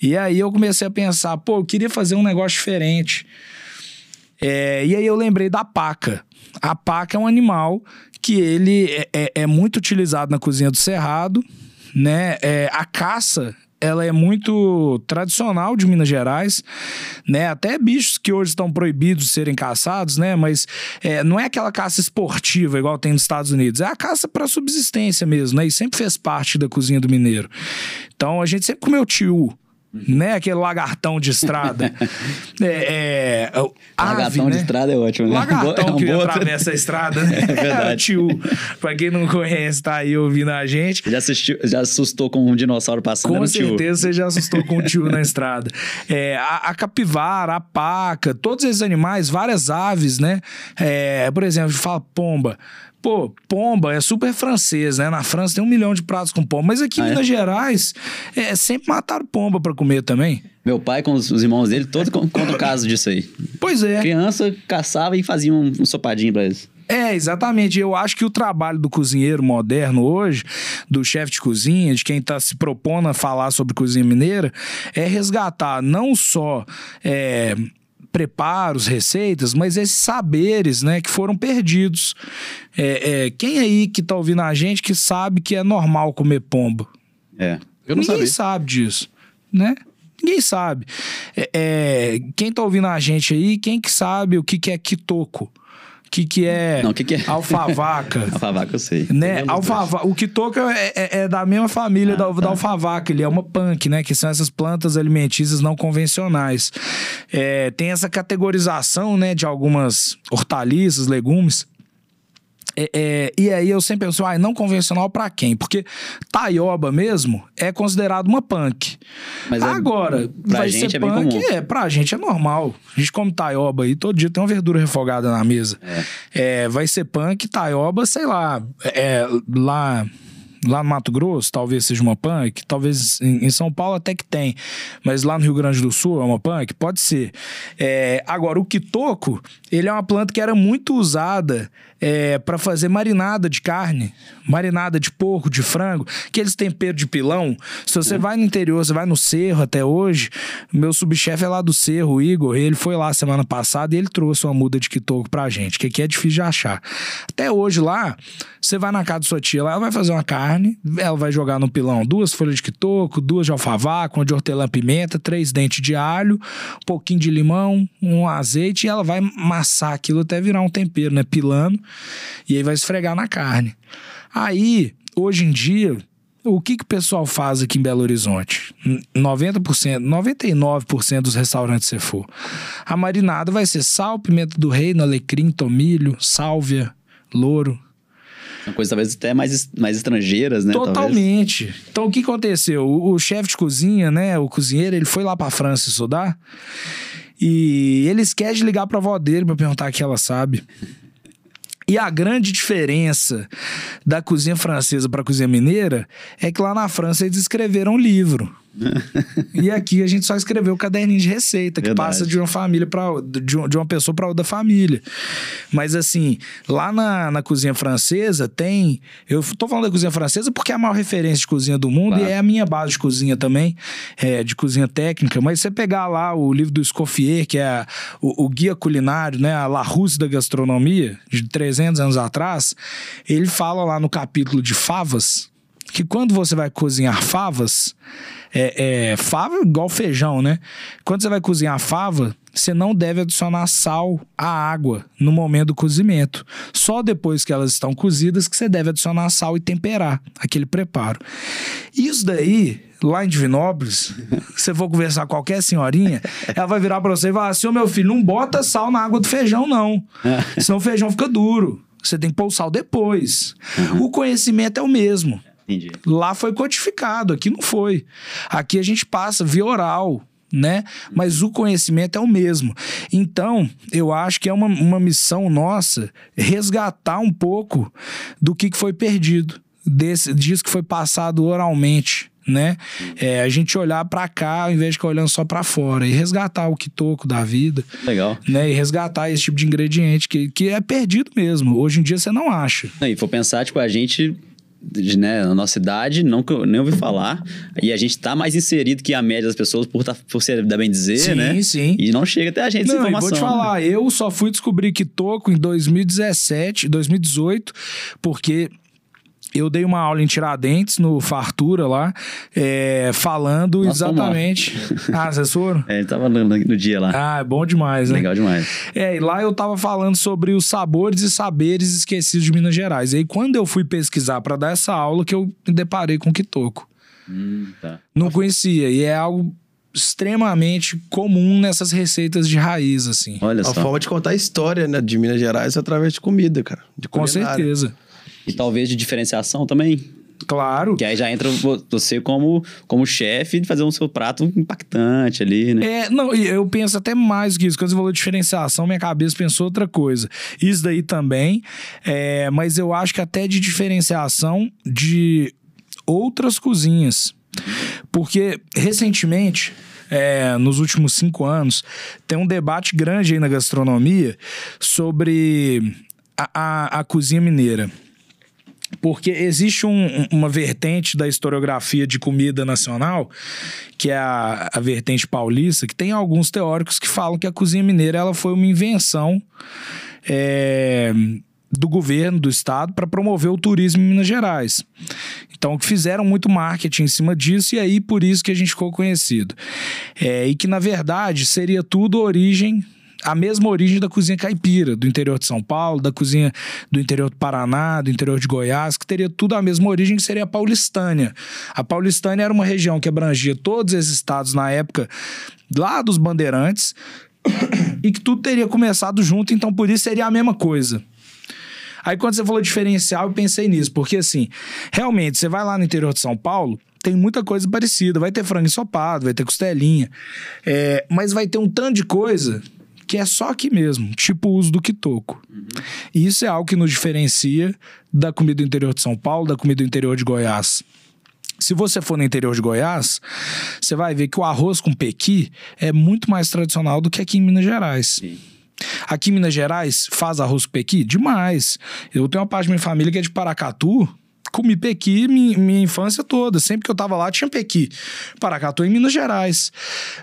E aí eu comecei a pensar, pô, eu queria fazer um negócio diferente. É, e aí eu lembrei da paca. A paca é um animal que ele é, é, é muito utilizado na cozinha do Cerrado, né? É, a caça ela é muito tradicional de Minas Gerais, né? Até bichos que hoje estão proibidos de serem caçados, né? Mas é, não é aquela caça esportiva igual tem nos Estados Unidos, é a caça para subsistência mesmo, né? E sempre fez parte da cozinha do mineiro. Então a gente sempre comeu tio, né? Aquele lagartão de estrada. [laughs] é, é,
lagartão
ave,
de
né?
estrada é ótimo, né?
Lagartão é um que boa... atravessa a estrada, [laughs] né? É verdade. [laughs] tio, pra quem não conhece, tá aí ouvindo a gente.
Já, assistiu, já assustou com um dinossauro passando
Com certeza você já assustou com um tio na estrada. É, a, a, capivara, a paca, todos esses animais, várias aves, né? É, por exemplo, fala pomba. Pô, pomba é super francês, né? Na França tem um milhão de pratos com pomba. Mas aqui ah, em é? Minas Gerais, é, sempre mataram pomba para comer também.
Meu pai com os, os irmãos dele, todos contam o caso disso aí.
Pois é.
Criança caçava e fazia um, um sopadinho pra eles.
É, exatamente. Eu acho que o trabalho do cozinheiro moderno hoje, do chefe de cozinha, de quem está se propondo a falar sobre cozinha mineira, é resgatar não só. É, preparos, receitas, mas esses saberes, né, que foram perdidos. É, é, quem aí que tá ouvindo a gente que sabe que é normal comer pombo?
É.
Eu não Ninguém sabia. sabe disso, né? Ninguém sabe. É, é, quem tá ouvindo a gente aí, quem que sabe o que, que é quitoco? Que, que é,
Não, que que é?
alfavaca. [laughs]
alfavaca eu sei.
Né? Alfava... O que toca é, é, é, da mesma família ah, da, tá. da alfavaca, ele é uma punk, né? Que são essas plantas alimentícias não convencionais. É, tem essa categorização, né, de algumas hortaliças, legumes é, é, e aí eu sempre penso, ah, não convencional para quem? Porque taioba mesmo é considerado uma punk. Mas é Agora, é, vai ser é punk, é, pra gente é normal. A gente come taioba aí, todo dia tem uma verdura refogada na mesa. É. é vai ser punk, taioba, sei lá, é, lá lá no Mato Grosso talvez seja uma punk, talvez em, São Paulo até que tem, mas lá no Rio Grande do Sul é uma punk, pode ser. Agora, o quitoco, ele é uma planta que era muito usada é, para fazer marinada de carne, marinada de porco, de frango, aqueles temperos de pilão. Se você vai no interior, você vai no Cerro até hoje, meu subchefe é lá do Cerro, o Igor, ele foi lá semana passada e ele trouxe uma muda de quitoco pra gente, que aqui é difícil de achar. Até hoje lá, você vai na casa da sua tia, ela vai fazer uma carne, ela vai jogar no pilão duas folhas de quitoco, duas de alfavaca, uma de hortelã-pimenta, três dentes de alho, um pouquinho de limão, um azeite e ela vai amassar aquilo até virar um tempero, né? Pilando. E aí vai esfregar na carne. Aí, hoje em dia, o que, que o pessoal faz aqui em Belo Horizonte? 90%, 99% dos restaurantes que você for. A marinada vai ser sal, pimenta do reino, alecrim, tomilho, sálvia, louro.
Uma coisa talvez até mais, mais estrangeiras, né?
Totalmente. Talvez. Então o que aconteceu? O, o chefe de cozinha, né? O cozinheiro, ele foi lá pra França estudar. E ele esquece de ligar pra avó dele pra perguntar o que ela sabe. E a grande diferença da cozinha francesa para a cozinha mineira é que lá na França eles escreveram um livro. [laughs] e aqui a gente só escreveu o caderninho de receita, que Verdade. passa de uma família para de, uma pessoa para outra família. Mas assim, lá na, na cozinha francesa tem. Eu tô falando da cozinha francesa porque é a maior referência de cozinha do mundo claro. e é a minha base de cozinha também, é, de cozinha técnica. Mas você pegar lá o livro do Escoffier, que é o, o, guia culinário, né, a La Rousse da gastronomia, de 300 anos atrás, ele fala lá no capítulo de favas que quando você vai cozinhar favas, é, é, fava igual feijão, né? Quando você vai cozinhar fava, você não deve adicionar sal à água no momento do cozimento. Só depois que elas estão cozidas que você deve adicionar sal e temperar aquele preparo. Isso daí, lá em Divinópolis, [laughs] você for conversar com qualquer senhorinha, ela vai virar para você e falar assim: meu filho, não bota sal na água do feijão, não. [laughs] Senão o feijão fica duro. Você tem que pôr o sal depois. Uhum. O conhecimento é o mesmo.
Entendi.
Lá foi codificado, aqui não foi. Aqui a gente passa via oral, né? Mas o conhecimento é o mesmo. Então, eu acho que é uma, uma missão nossa resgatar um pouco do que, que foi perdido, desse, disso que foi passado oralmente. Né? É, a gente olhar para cá ao invés de ficar olhando só para fora e resgatar o que toco da vida.
Legal.
Né? E resgatar esse tipo de ingrediente que, que é perdido mesmo. Hoje em dia você não acha.
E for pensar, tipo, a gente né, na nossa idade, não, nem ouvi falar. E a gente tá mais inserido que a média das pessoas por, tá, por ser, da bem dizer,
sim,
né?
Sim, sim.
E não chega até a gente não, essa informação.
vou te falar, eu só fui descobrir que toco em 2017, 2018, porque eu dei uma aula em Tiradentes, no Fartura lá, é, falando Nossa, exatamente. [laughs] Ah, vocês foram?
É, ele tava no, no, dia lá.
Ah, é bom demais, né?
Legal demais.
É, e lá eu tava falando sobre os sabores e saberes esquecidos de Minas Gerais. E aí, quando eu fui pesquisar para dar essa aula, que eu me deparei com o quitoco.
Hum, tá.
Não conhecia. E é algo extremamente comum nessas receitas de raiz, assim.
Olha só. A forma de contar a história né, de Minas Gerais é através de comida, cara. De
Com certeza.
E talvez de diferenciação também.
Claro.
Que aí já entra você como, como chefe de fazer um seu prato impactante ali, né?
É, não, eu penso até mais que isso. Quando você falou de diferenciação, minha cabeça pensou outra coisa. Isso daí também, é, mas eu acho que até de diferenciação de outras cozinhas. Porque, recentemente, é, nos últimos cinco anos, tem um debate grande aí na gastronomia sobre a, a, a cozinha mineira. Porque existe um, uma vertente da historiografia de comida nacional, que é a, a, vertente paulista, que tem alguns teóricos que falam que a cozinha mineira ela foi uma invenção é, do governo, do estado, para promover o turismo em Minas Gerais. Então, que fizeram muito marketing em cima disso, e aí por isso que a gente ficou conhecido. É, e que, na verdade, seria tudo origem a mesma origem da cozinha caipira, do interior de São Paulo, da cozinha do interior do Paraná, do interior de Goiás, que teria tudo a mesma origem, que seria a paulistânia. A paulistânia era uma região que abrangia todos esses estados na época lá dos bandeirantes [coughs] e que tudo teria começado junto, então por isso seria a mesma coisa. Aí quando você falou diferencial, eu pensei nisso, porque assim, realmente, você vai lá no interior de São Paulo, tem muita coisa parecida. Vai ter frango ensopado, vai ter costelinha. É, mas vai ter um tanto de coisa que é só aqui mesmo, tipo o uso do quitoco. Uhum. E isso é algo que nos diferencia da comida do interior de São Paulo, da comida do interior de Goiás. Se você for no interior de Goiás, você vai ver que o arroz com pequi é muito mais tradicional do que aqui em Minas Gerais. Sim. Aqui em Minas Gerais, faz arroz com pequi? Demais. Eu tenho uma parte da minha família que é de Paracatu, comi pequi minha, minha infância toda. Sempre que eu tava lá, tinha pequi. Paracatu em Minas Gerais.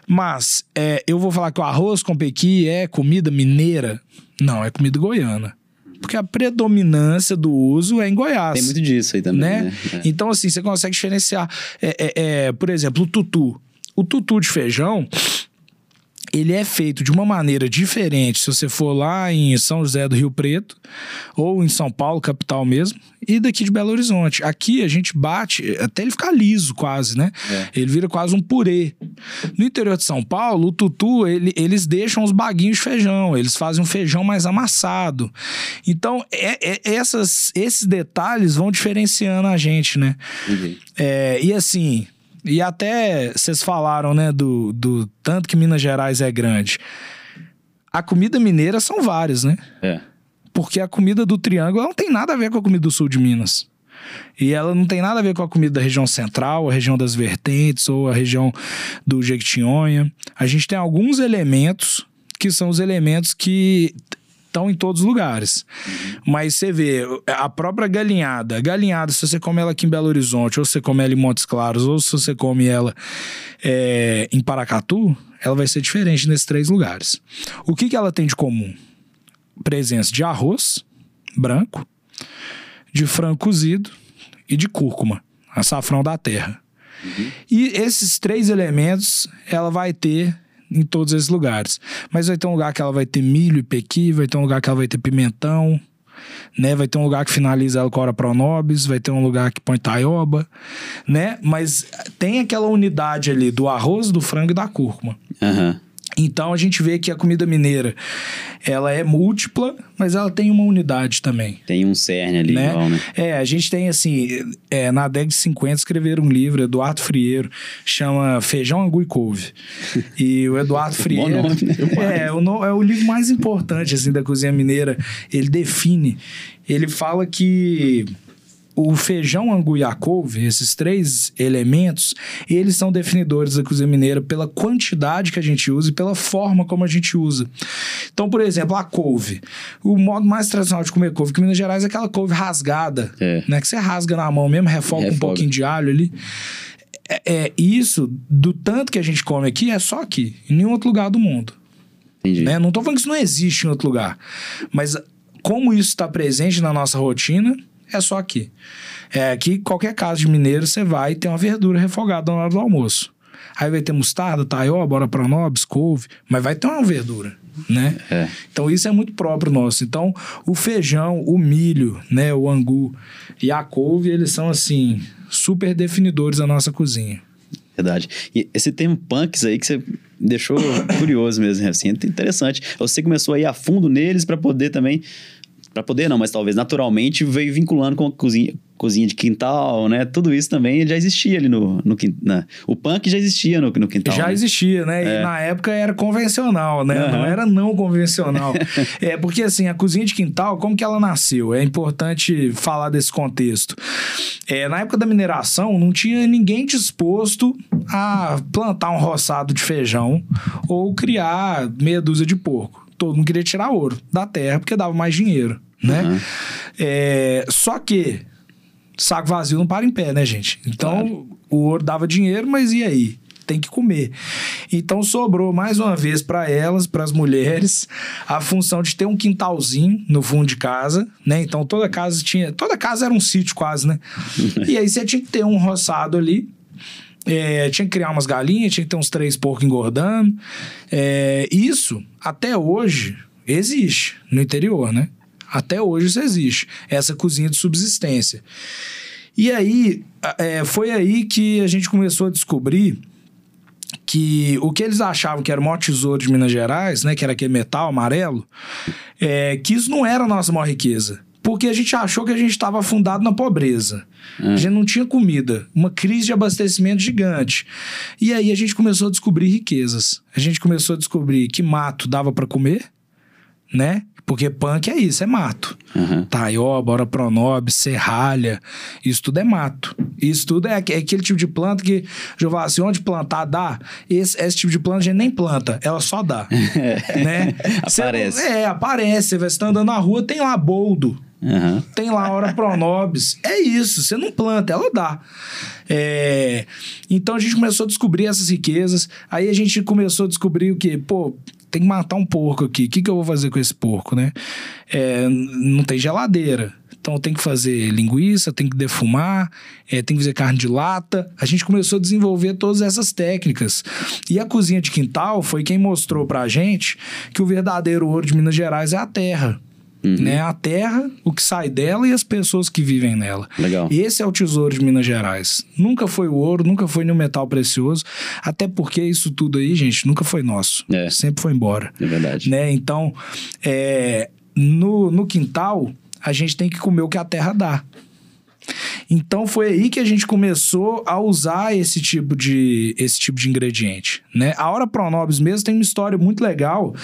Mas é, eu vou falar que o arroz com pequi é comida mineira? Não, é comida goiana. Porque a predominância do uso é em Goiás.
Tem muito disso aí também. Né?
né? É. Então, assim, você consegue diferenciar. É, é, é, por exemplo, o tutu. O tutu de feijão, ele é feito de uma maneira diferente se você for lá em São José do Rio Preto ou em São Paulo, capital mesmo, e daqui de Belo Horizonte. Aqui a gente bate até ele ficar liso quase, né?
É.
Ele vira quase um purê. No interior de São Paulo, o tutu, ele- eles deixam os baguinhos de feijão, eles fazem um feijão mais amassado. Então, é- é- essas, esses detalhes vão diferenciando a gente, né? É, e assim, e até vocês falaram, né, do, do tanto que Minas Gerais é grande. A comida mineira são várias, né?
É.
Porque a comida do Triângulo não tem nada a ver com a comida do sul de Minas. E ela não tem nada a ver com a comida da região central, a região das vertentes ou a região do Jequitinhonha. A gente tem alguns elementos que são os elementos que estão em todos os lugares. Mas você vê, a própria galinhada. Galinhada, se você come ela aqui em Belo Horizonte, ou você come ela em Montes Claros, ou se você come ela é, em Paracatu, ela vai ser diferente nesses três lugares. O que, que ela tem de comum? Presença de arroz branco, de frango cozido e de cúrcuma, açafrão da terra. E esses três elementos ela vai ter em todos esses lugares. Mas vai ter um lugar que ela vai ter milho e pequi, vai ter um lugar que ela vai ter pimentão, né? Vai ter um lugar que finaliza ela com ora pronobis, vai ter um lugar que põe taioba, né? Mas tem aquela unidade ali do arroz, do frango e da cúrcuma.
Aham.
Então a gente vê que a comida mineira ela é múltipla, mas ela tem uma unidade também.
Tem um cerne ali
Né?
igual, né?
É, a gente tem assim, é, na década de 50 escreveram um livro, Eduardo Frieiro, chama Feijão, Angu e Couve. E o Eduardo [laughs] Frieiro.
nome, né? [laughs]
é, o no- é o livro mais importante assim, da cozinha mineira. Ele define, ele fala que o feijão, angu e a couve, esses três elementos, eles são definidores da cozinha mineira pela quantidade que a gente usa e pela forma como a gente usa. Então, por exemplo, a couve. O modo mais tradicional de comer couve aqui em Minas Gerais é aquela couve rasgada,
É.
né? Que você rasga na mão mesmo, refoga um
Refoga.
pouquinho de alho ali. É, é, isso, do tanto que a gente come aqui, é só aqui, em nenhum outro lugar do mundo
Entendi.
né? Não tô falando que isso não existe em outro lugar. Mas como isso está presente na nossa rotina, é só aqui. É aqui, qualquer casa de mineiro, você vai ter uma verdura refogada na hora do almoço. Aí vai ter mostarda, taioba, bora pra nobis, couve, mas vai ter uma verdura, né?
É.
Então isso é muito próprio nosso. Então o feijão, o milho, né, o angu e a couve, eles são assim super definidores da nossa cozinha.
Verdade. E esse termo punks aí que você deixou curioso mesmo, assim, é interessante. Você começou a ir a fundo neles para poder também para poder não, mas talvez naturalmente veio vinculando com a cozinha, cozinha de quintal, né? Tudo isso também já existia ali no, no na, o punk já existia no, no quintal.
Já
né?
existia, né? E na época era convencional, né? Não
Aham.
era não convencional. [laughs] é porque assim, a cozinha de quintal, como que ela nasceu? É importante falar desse contexto. É, na época da mineração, não tinha ninguém disposto a plantar um roçado de feijão ou criar meia dúzia de porco. Todo mundo queria tirar ouro da terra porque dava mais dinheiro, né?
Uhum.
É, só que saco vazio não para em pé, né, gente? Então, o ouro dava dinheiro, mas e aí? Tem que comer. Então sobrou mais uma vez para elas, para as mulheres, a função de ter um quintalzinho no fundo de casa, né? Então toda casa tinha, toda casa era um sítio quase, né? [laughs] e aí você tinha que ter um roçado ali, é, tinha que criar umas galinhas, tinha que ter uns três porcos engordando. É, isso, até hoje, existe no interior, né? Até hoje isso existe. Essa cozinha de subsistência. E aí, é, foi aí que a gente começou a descobrir que o que eles achavam que era o maior tesouro de Minas Gerais, né? Que era aquele metal amarelo, é, que isso não era a nossa maior riqueza. Porque a gente achou que a gente estava afundado na pobreza. A gente não tinha comida. Uma crise de abastecimento gigante. E aí a gente começou a descobrir riquezas. A gente começou a descobrir que mato dava para comer, né? Porque punk é isso, é mato.
Uhum.
Taioba, ora pronobe, serralha, isso tudo é mato. Isso tudo é, é aquele tipo de planta que, falo assim, onde plantar dá, esse, esse tipo de planta a gente nem planta, ela só dá. [laughs] né? Cê-
Aparece.
é, aparece. Você vai estar andando na rua, tem lá boldo.
Aham.
Tem lá a hora pronobis. É isso, você não planta, ela dá. É, Então a gente começou a descobrir essas riquezas. Aí a gente começou a descobrir o que, pô, tem que matar um porco aqui. O que, que eu vou fazer com esse porco, né? É, não tem geladeira. Então tem que fazer linguiça, tem que defumar, é, tem que fazer carne de lata. A gente começou a desenvolver todas essas técnicas. E a cozinha de quintal foi quem mostrou pra gente que o verdadeiro ouro de Minas Gerais é a terra.
Uhum.
Né? A terra, o que sai dela e as pessoas que vivem nela.
Legal.
Esse é o tesouro de Minas Gerais. Nunca foi o ouro, nunca foi nenhum metal precioso, até porque isso tudo aí, gente, nunca foi nosso.
É.
Sempre foi embora.
É verdade.
Né? Então, é, no, no quintal, a gente tem que comer o que a terra dá. Então foi aí que a gente começou a usar esse tipo de, esse tipo de ingrediente, né? A Hora Pronobis mesmo tem uma história muito legal.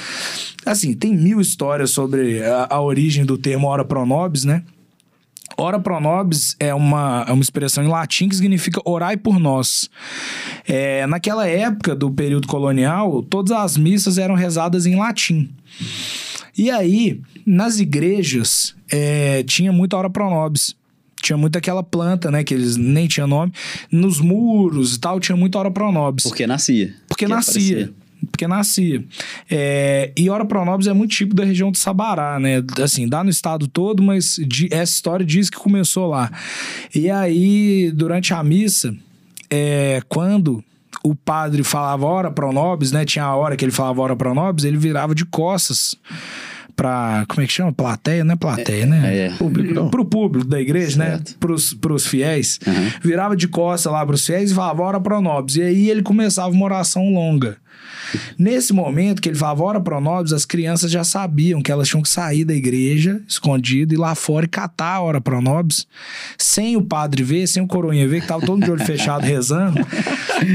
Assim, tem mil histórias sobre a, a origem do termo Hora Pronobis, né? Ora pro nobis é uma, é uma expressão em latim que significa orai por nós. É, naquela época do período colonial, todas as missas eram rezadas em latim. E aí, nas igrejas, é, tinha muita hora pro nobis. Tinha muito aquela planta, né? Que eles nem tinham nome. Nos muros e tal, tinha muita hora pro nobis.
Porque nascia.
Porque
Que
nascia.
aparecia.
Porque nascia. É, e Ora Pronobis é muito tipo da região do Sabará, né? Assim, dá no estado todo, mas di- essa história diz que começou lá. E aí, durante a missa, é, quando o padre falava Ora Pronobis, né? Tinha a hora que ele falava Ora Pronobis, ele virava de costas pra. Como é que chama? Plateia, não é plateia, né?
É.
Público, não.
Pro público da igreja, né?
Certo.
Pros, pros fiéis.
Uhum.
Virava de costa lá pros fiéis e falava ora pronobis. E aí ele começava uma oração longa. Nesse momento que ele falava ora pronobis, as crianças já sabiam que elas tinham que sair da igreja, escondido, ir lá fora e catar a hora pronobis, sem o padre ver, sem o coroinha ver, que tava todo mundo de olho [laughs] fechado rezando.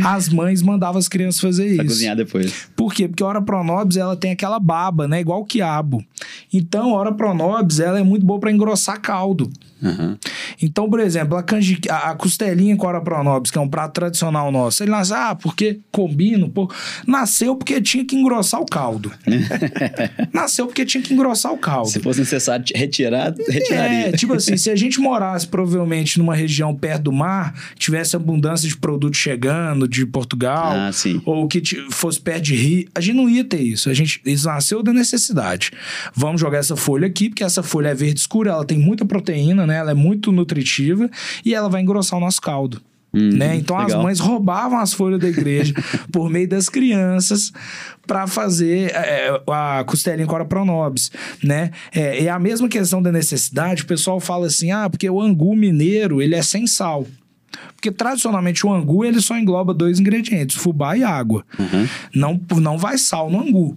As mães mandavam as crianças fazer
Pra
isso.
cozinhar depois.
Por quê? Porque a hora pronobis ela tem aquela baba, né? Igual o quiabo. Então, a hora pronobis ela é muito boa para engrossar caldo.
Aham.
Então, por exemplo, a, canji, a, a costelinha com hora pronobis, que é um prato tradicional nosso, ele nasceu, ah, porque combina um pouco. Nasceu porque tinha que engrossar o caldo. [laughs] nasceu porque tinha que engrossar o caldo.
Se fosse necessário retirar, retiraria.
É, [laughs] tipo assim, se a gente morasse provavelmente numa região perto do mar, tivesse abundância de produtos chegando de Portugal,
Ah,
ou que fosse perto de rio, a gente não ia ter isso. A gente, isso nasceu da necessidade. Vamos jogar essa folha aqui, porque essa folha é verde escura, ela tem muita proteína, né? Ela é muito nutritiva e ela vai engrossar o nosso caldo.
Hum,
né? Então as
legal.
mães roubavam as folhas da igreja [laughs] por meio das crianças para fazer é, a costelinha com pronobis, né? É, é a mesma questão da necessidade. O pessoal fala assim, ah, porque o angu mineiro ele é sem sal. Porque tradicionalmente o angu ele só engloba dois ingredientes, fubá e água.
Uhum.
Não, não vai sal no angu.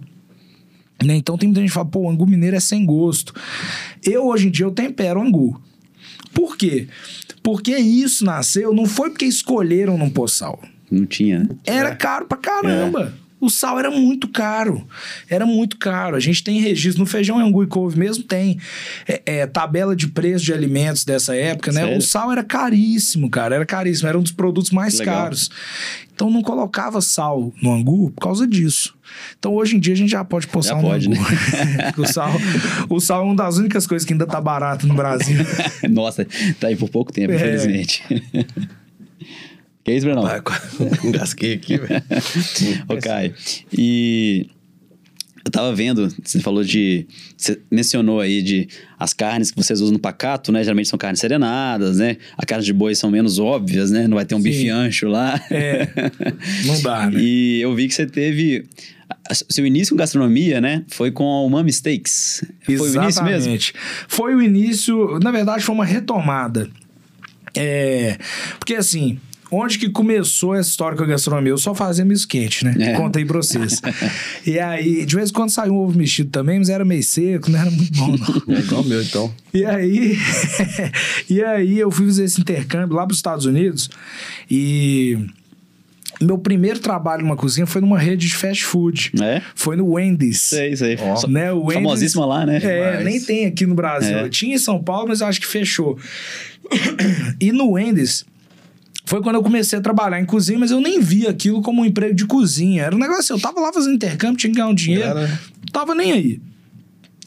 Né? Então tem muita gente que fala, pô, o angu mineiro é sem gosto. Eu, hoje em dia, eu tempero angu. Por quê? Porque isso nasceu, não foi porque escolheram pôr sal.
Não tinha, né?
Era caro pra caramba. O sal era muito caro. Era muito caro. A gente tem registro. No feijão, angu e couve mesmo tem é, é, tabela de preço de alimentos dessa época, né?
Sério?
O sal era caríssimo, cara. Era caríssimo. Era um dos produtos mais
Legal.
caros. Então não colocava sal no angu por causa disso. Então hoje em dia a gente já pode pôr
Já
sal
pode,
no
né? [laughs]
angu. o, sal, o sal é uma das únicas coisas que ainda tá barato no Brasil. [laughs]
Nossa, tá aí por pouco tempo,
É.
infelizmente. [laughs] que isso, Brenão?
Vai, [laughs] Engasguei aqui, velho. [laughs]
Ô, Caio, e eu tava vendo, você falou de. Você mencionou aí de as carnes que vocês usam no pacato, né? Geralmente são carnes serenadas, né? A carne de boi são menos óbvias, né? Não vai ter um
Sim.
bife ancho lá.
É, não dá, né? [laughs]
E eu vi que você teve. a- Seu início com gastronomia, né? Foi com o Mami Steaks. Foi o início mesmo?
Exatamente. Foi o início, na verdade, foi uma retomada. É, porque assim, onde que começou essa história com a gastronomia? Eu só fazia misto quente, né?
É.
Contei pra vocês. [laughs] e aí, de vez em quando saiu um ovo mexido também, mas era meio seco, não era muito bom, não. [laughs]
É igual meu, então.
E aí, [laughs] e aí eu fui fazer esse intercâmbio lá para os Estados Unidos e meu primeiro trabalho numa cozinha foi numa rede de fast food.
É?
Foi no Wendy's.
Sei, sei. Só-
Né, o Wendy's-
Famosíssima lá, né?
É,
Mas-
nem tem aqui no Brasil.
É.
Tinha em São Paulo, mas acho que fechou. [coughs] e no Wendy's foi quando eu comecei a trabalhar em cozinha, mas eu nem via aquilo como um emprego de cozinha. Era um negócio assim, eu tava lá fazendo intercâmbio, tinha que ganhar um dinheiro, tava nem aí.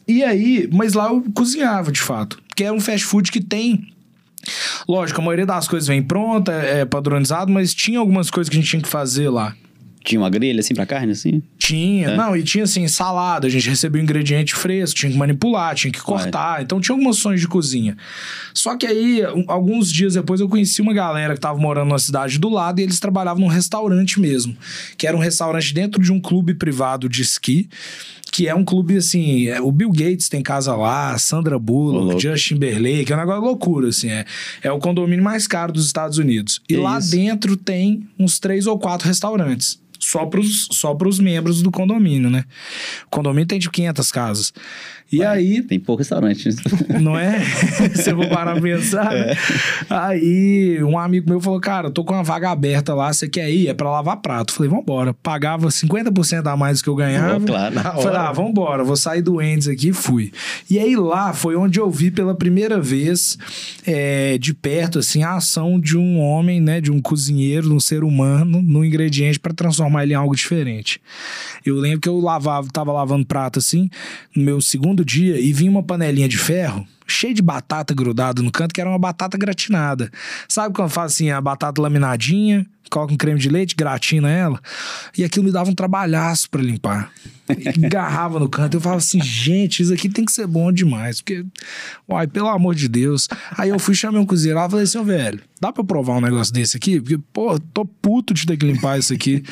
E aí, mas lá eu cozinhava de fato, porque era um fast food que tem Lógico, a maioria das coisas vem pronta, é padronizado, mas tinha algumas coisas que a gente tinha que fazer lá.
Tinha uma grelha assim pra carne, assim?
Tinha,
É.
não, e tinha assim, salada, a gente recebia o ingrediente fresco, tinha que manipular, tinha que cortar, então tinha algumas ações de cozinha. Só que aí, um- alguns dias depois, eu conheci uma galera que tava morando numa cidade do lado e eles trabalhavam num restaurante mesmo, que era um restaurante dentro de um clube privado de esqui, que é um clube assim, é, o Bill Gates tem casa lá, Sandra Bullock,
louco.
Justin Timberlake, é um negócio loucura, assim, é, é o condomínio mais caro dos Estados Unidos. E
Que
lá
isso?
dentro tem uns três ou quatro restaurantes. Só pros, só pros membros do condomínio, né? O condomínio tem de 500 casas. E aí,
Tem pouco restaurante. [laughs]
não é? [laughs] Se eu vou parar pra pensar. né? Aí, um amigo meu falou: Cara, eu tô com uma vaga aberta lá, você quer ir? É pra lavar prato. Falei: Vambora. Pagava 50% a mais do que eu ganhava.
Claro.
Na
Falei:
hora.
Ah, vambora, vou sair do Endes aqui e fui. E aí lá foi onde eu vi pela primeira vez, é, de perto, assim, a ação de um homem, né, de um cozinheiro, um ser humano, no ingrediente para transformar ele em algo diferente. Eu lembro que eu lavava, tava lavando prato assim, no meu segundo dia, e vinha uma panelinha de ferro. Cheia de batata grudada no canto, que era uma batata gratinada. Sabe quando faz assim, a batata laminadinha, coloca um creme de leite, gratina ela? E aquilo me dava um trabalhaço pra limpar. Garrava no canto. Eu falava assim, gente, isso aqui tem que ser bom demais. Porque, uai, pelo amor de Deus. Aí eu fui, chamei um cozinheiro lá e falei assim, ô velho, dá pra eu provar um negócio desse aqui? Porque, pô, tô puto de ter que limpar isso aqui.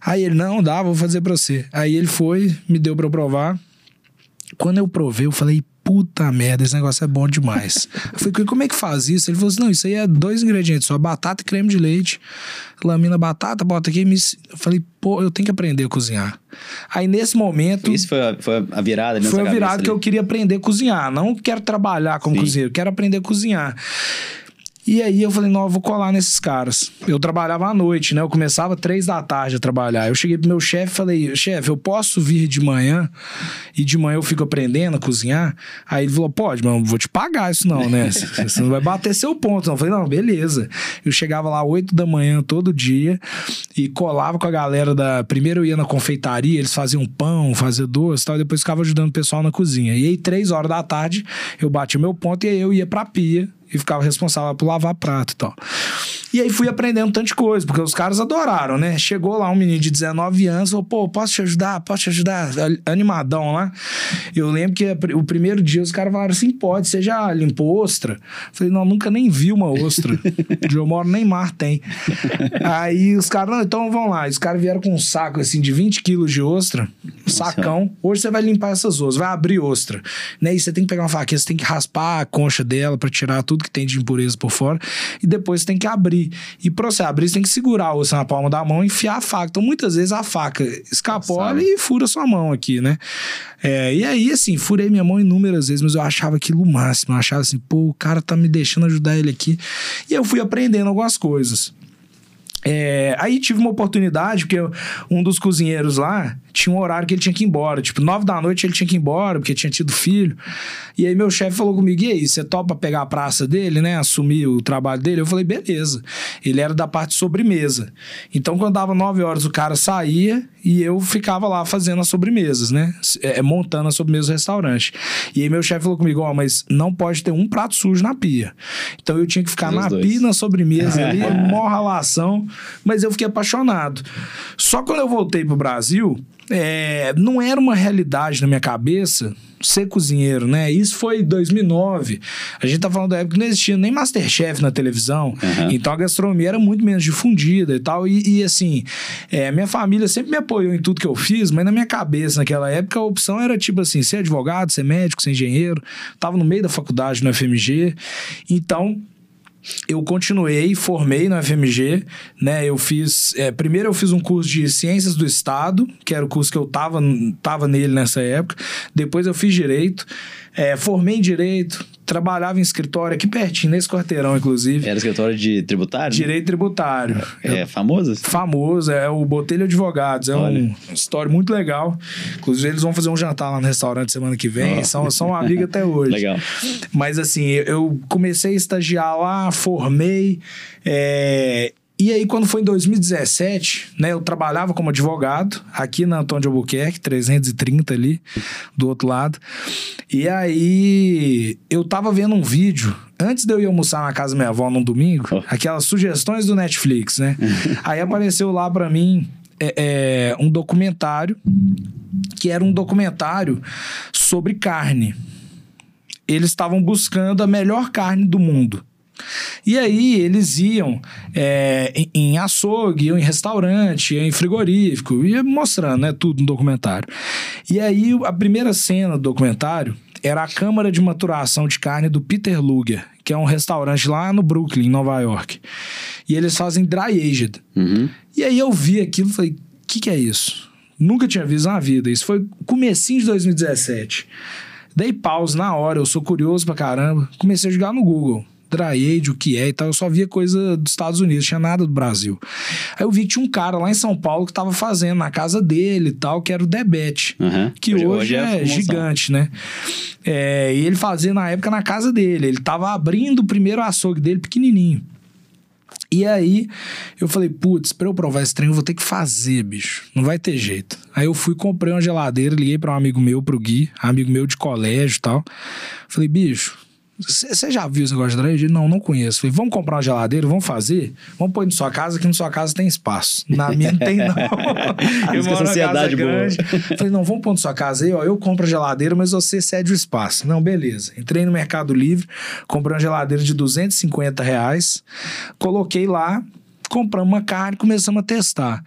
Aí ele, não, dá, vou fazer pra você. Aí ele foi, me deu pra eu provar. Quando eu provei, eu falei, puta merda, esse negócio é bom demais. Eu falei, como é que faz isso? Ele falou assim, não, isso aí é dois ingredientes, só batata e creme de leite. Lamina batata, bota aqui. Me... Eu falei, pô, eu tenho que aprender a cozinhar. Aí nesse momento...
Isso foi a, foi a virada
Foi a virada que eu
ali.
queria aprender a cozinhar. Não quero trabalhar como
Sim.
cozinheiro, quero aprender a cozinhar. E aí eu falei, não, eu vou colar nesses caras. Eu trabalhava à noite, né? Eu começava três da tarde a trabalhar. Eu cheguei pro meu chefe e falei, chefe, eu posso vir de manhã e de manhã eu fico aprendendo a cozinhar? Aí ele falou, pode, mas eu não vou te pagar isso não, né? [laughs] Você não vai bater seu ponto. Não. Eu falei, não, beleza. Eu chegava lá oito da manhã todo dia e colava com a galera da... Primeiro eu ia na confeitaria, eles faziam pão, faziam doce e tal, e depois ficava ajudando o pessoal na cozinha. E aí três horas da tarde eu batia meu ponto e aí eu ia pra pia e ficava responsável por lavar prato e tal. E aí fui aprendendo tanta coisa, porque os caras adoraram, né? Chegou lá um menino de 19 anos, falou, pô, posso te ajudar? Posso te ajudar? Animadão lá. Eu lembro que o primeiro dia os caras falaram assim, pode, você já limpou ostra? Falei, não, nunca nem vi uma ostra. De eu moro, nem mar tem. aí os caras, não, então vamos lá. Os caras vieram com um saco, assim, de 20 quilos de ostra, um sacão. Hoje você vai limpar essas ostras, vai abrir ostra. Né? E você tem que pegar uma faquinha, você tem que raspar a concha dela pra tirar tudo que tem de impureza por fora. E depois você tem que abrir. E pra você abrir, você tem que segurar a ostra na palma da mão e enfiar a faca. Então, muitas vezes a faca escapola e fura sua mão aqui, né? É, e aí, assim, furei minha mão inúmeras vezes, mas eu achava aquilo o máximo. Eu achava assim, pô, o cara tá me deixando ajudar ele aqui. E eu fui aprendendo algumas coisas. É, aí tive uma oportunidade, porque um dos cozinheiros lá tinha um horário que ele tinha que ir embora. Tipo, nove da noite ele tinha que ir embora, porque tinha tido filho. E aí meu chefe falou comigo: e aí, você topa pegar a praça dele, né? Assumir o trabalho dele? Eu falei, beleza. Ele era da parte de sobremesa. Então, quando dava nove horas, o cara saía e eu ficava lá fazendo as sobremesas, né? É, montando as sobremesas do restaurante. E aí meu chefe falou comigo: ó, mas não pode ter um prato sujo na pia. Então eu tinha que ficar
Os
na
dois.
pia, na sobremesa ali, [laughs] mó ralação, mas eu fiquei apaixonado. Só quando eu voltei pro Brasil, é, não era uma realidade na minha cabeça ser cozinheiro, né? Isso foi em 2009. A gente tá falando da época que não existia nem Masterchef na televisão.
Aham.
Então a gastronomia era muito menos difundida e tal. E, e, assim, é, minha família sempre me apoiou em tudo que eu fiz, mas na minha cabeça, naquela época, a opção era tipo assim: ser advogado, ser médico, ser engenheiro. Tava no meio da faculdade no FMG. Então, eu continuei, formei no FMG, né? Eu fiz. é, primeiro eu fiz um curso de Ciências do Estado, que era o curso que eu tava, tava nele nessa época. Depois eu fiz Direito. é, formei em Direito, trabalhava em escritório aqui pertinho, nesse quarteirão, inclusive.
Era escritório de tributário?
Direito tributário.
É famoso?
Famoso, é o Botelho Advogados. É
Olha.
um história muito legal. Inclusive, eles vão fazer um jantar lá no restaurante semana que vem.
Ó.
São, são amigos até hoje.
Legal.
Mas assim, eu- eu comecei a estagiar lá, formei. é, E aí, quando foi em 2017, né, eu trabalhava como advogado aqui na Antônio de Albuquerque, 330 ali, do outro lado. E aí, eu tava vendo um vídeo, antes de eu ir almoçar na casa da minha avó num domingo,
Oh.
aquelas sugestões do Netflix, né? [laughs] aí apareceu lá pra mim é, é, um documentário que era um documentário sobre carne. Eles estavam buscando a melhor carne do mundo. E aí eles iam é, em, em açougue, iam em restaurante, iam em frigorífico, ia mostrando né, tudo no documentário. E aí a primeira cena do documentário era a câmara de maturação de carne do Peter Luger, que é um restaurante lá no Brooklyn, Nova York. E eles fazem dry aged.
Uhum.
E aí eu vi aquilo e falei, o que, que é isso? Nunca tinha visto na vida. Isso foi comecinho de 2017. Dei pause na hora, eu sou curioso pra caramba. Comecei a jogar no Google dry age, o que é e tal. Eu só via coisa dos Estados Unidos, tinha nada do Brasil. Aí eu vi que tinha um cara lá em São Paulo que tava fazendo na casa dele e tal, que era o Debete,
Uhum.
que hoje,
Hoje- hoje é
é, gigante, né? É, e ele fazia na época na casa dele. Ele tava abrindo o primeiro açougue dele pequenininho. E aí eu falei, putz, pra eu provar esse trem eu vou ter que fazer, bicho. Não vai ter jeito. Aí eu fui, comprei uma geladeira, liguei pra um amigo meu, pro Gui, amigo meu de colégio e tal. Falei, bicho, você já viu esse negócio de? Ele, Não, não conheço. Falei, vamos comprar uma geladeira, vamos fazer? Vamos pôr na sua casa, que na sua casa tem espaço. Na minha não tem, não. [laughs]
Isso que é
moro numa
sociedade
casa
boa.
grande. Falei, não, vamos pôr na sua casa aí, ó. Eu compro a geladeira, mas você cede o espaço. Não, beleza. Entrei no Mercado Livre, comprei uma geladeira de 250 reais, coloquei lá, compramos uma carne, começamos a testar.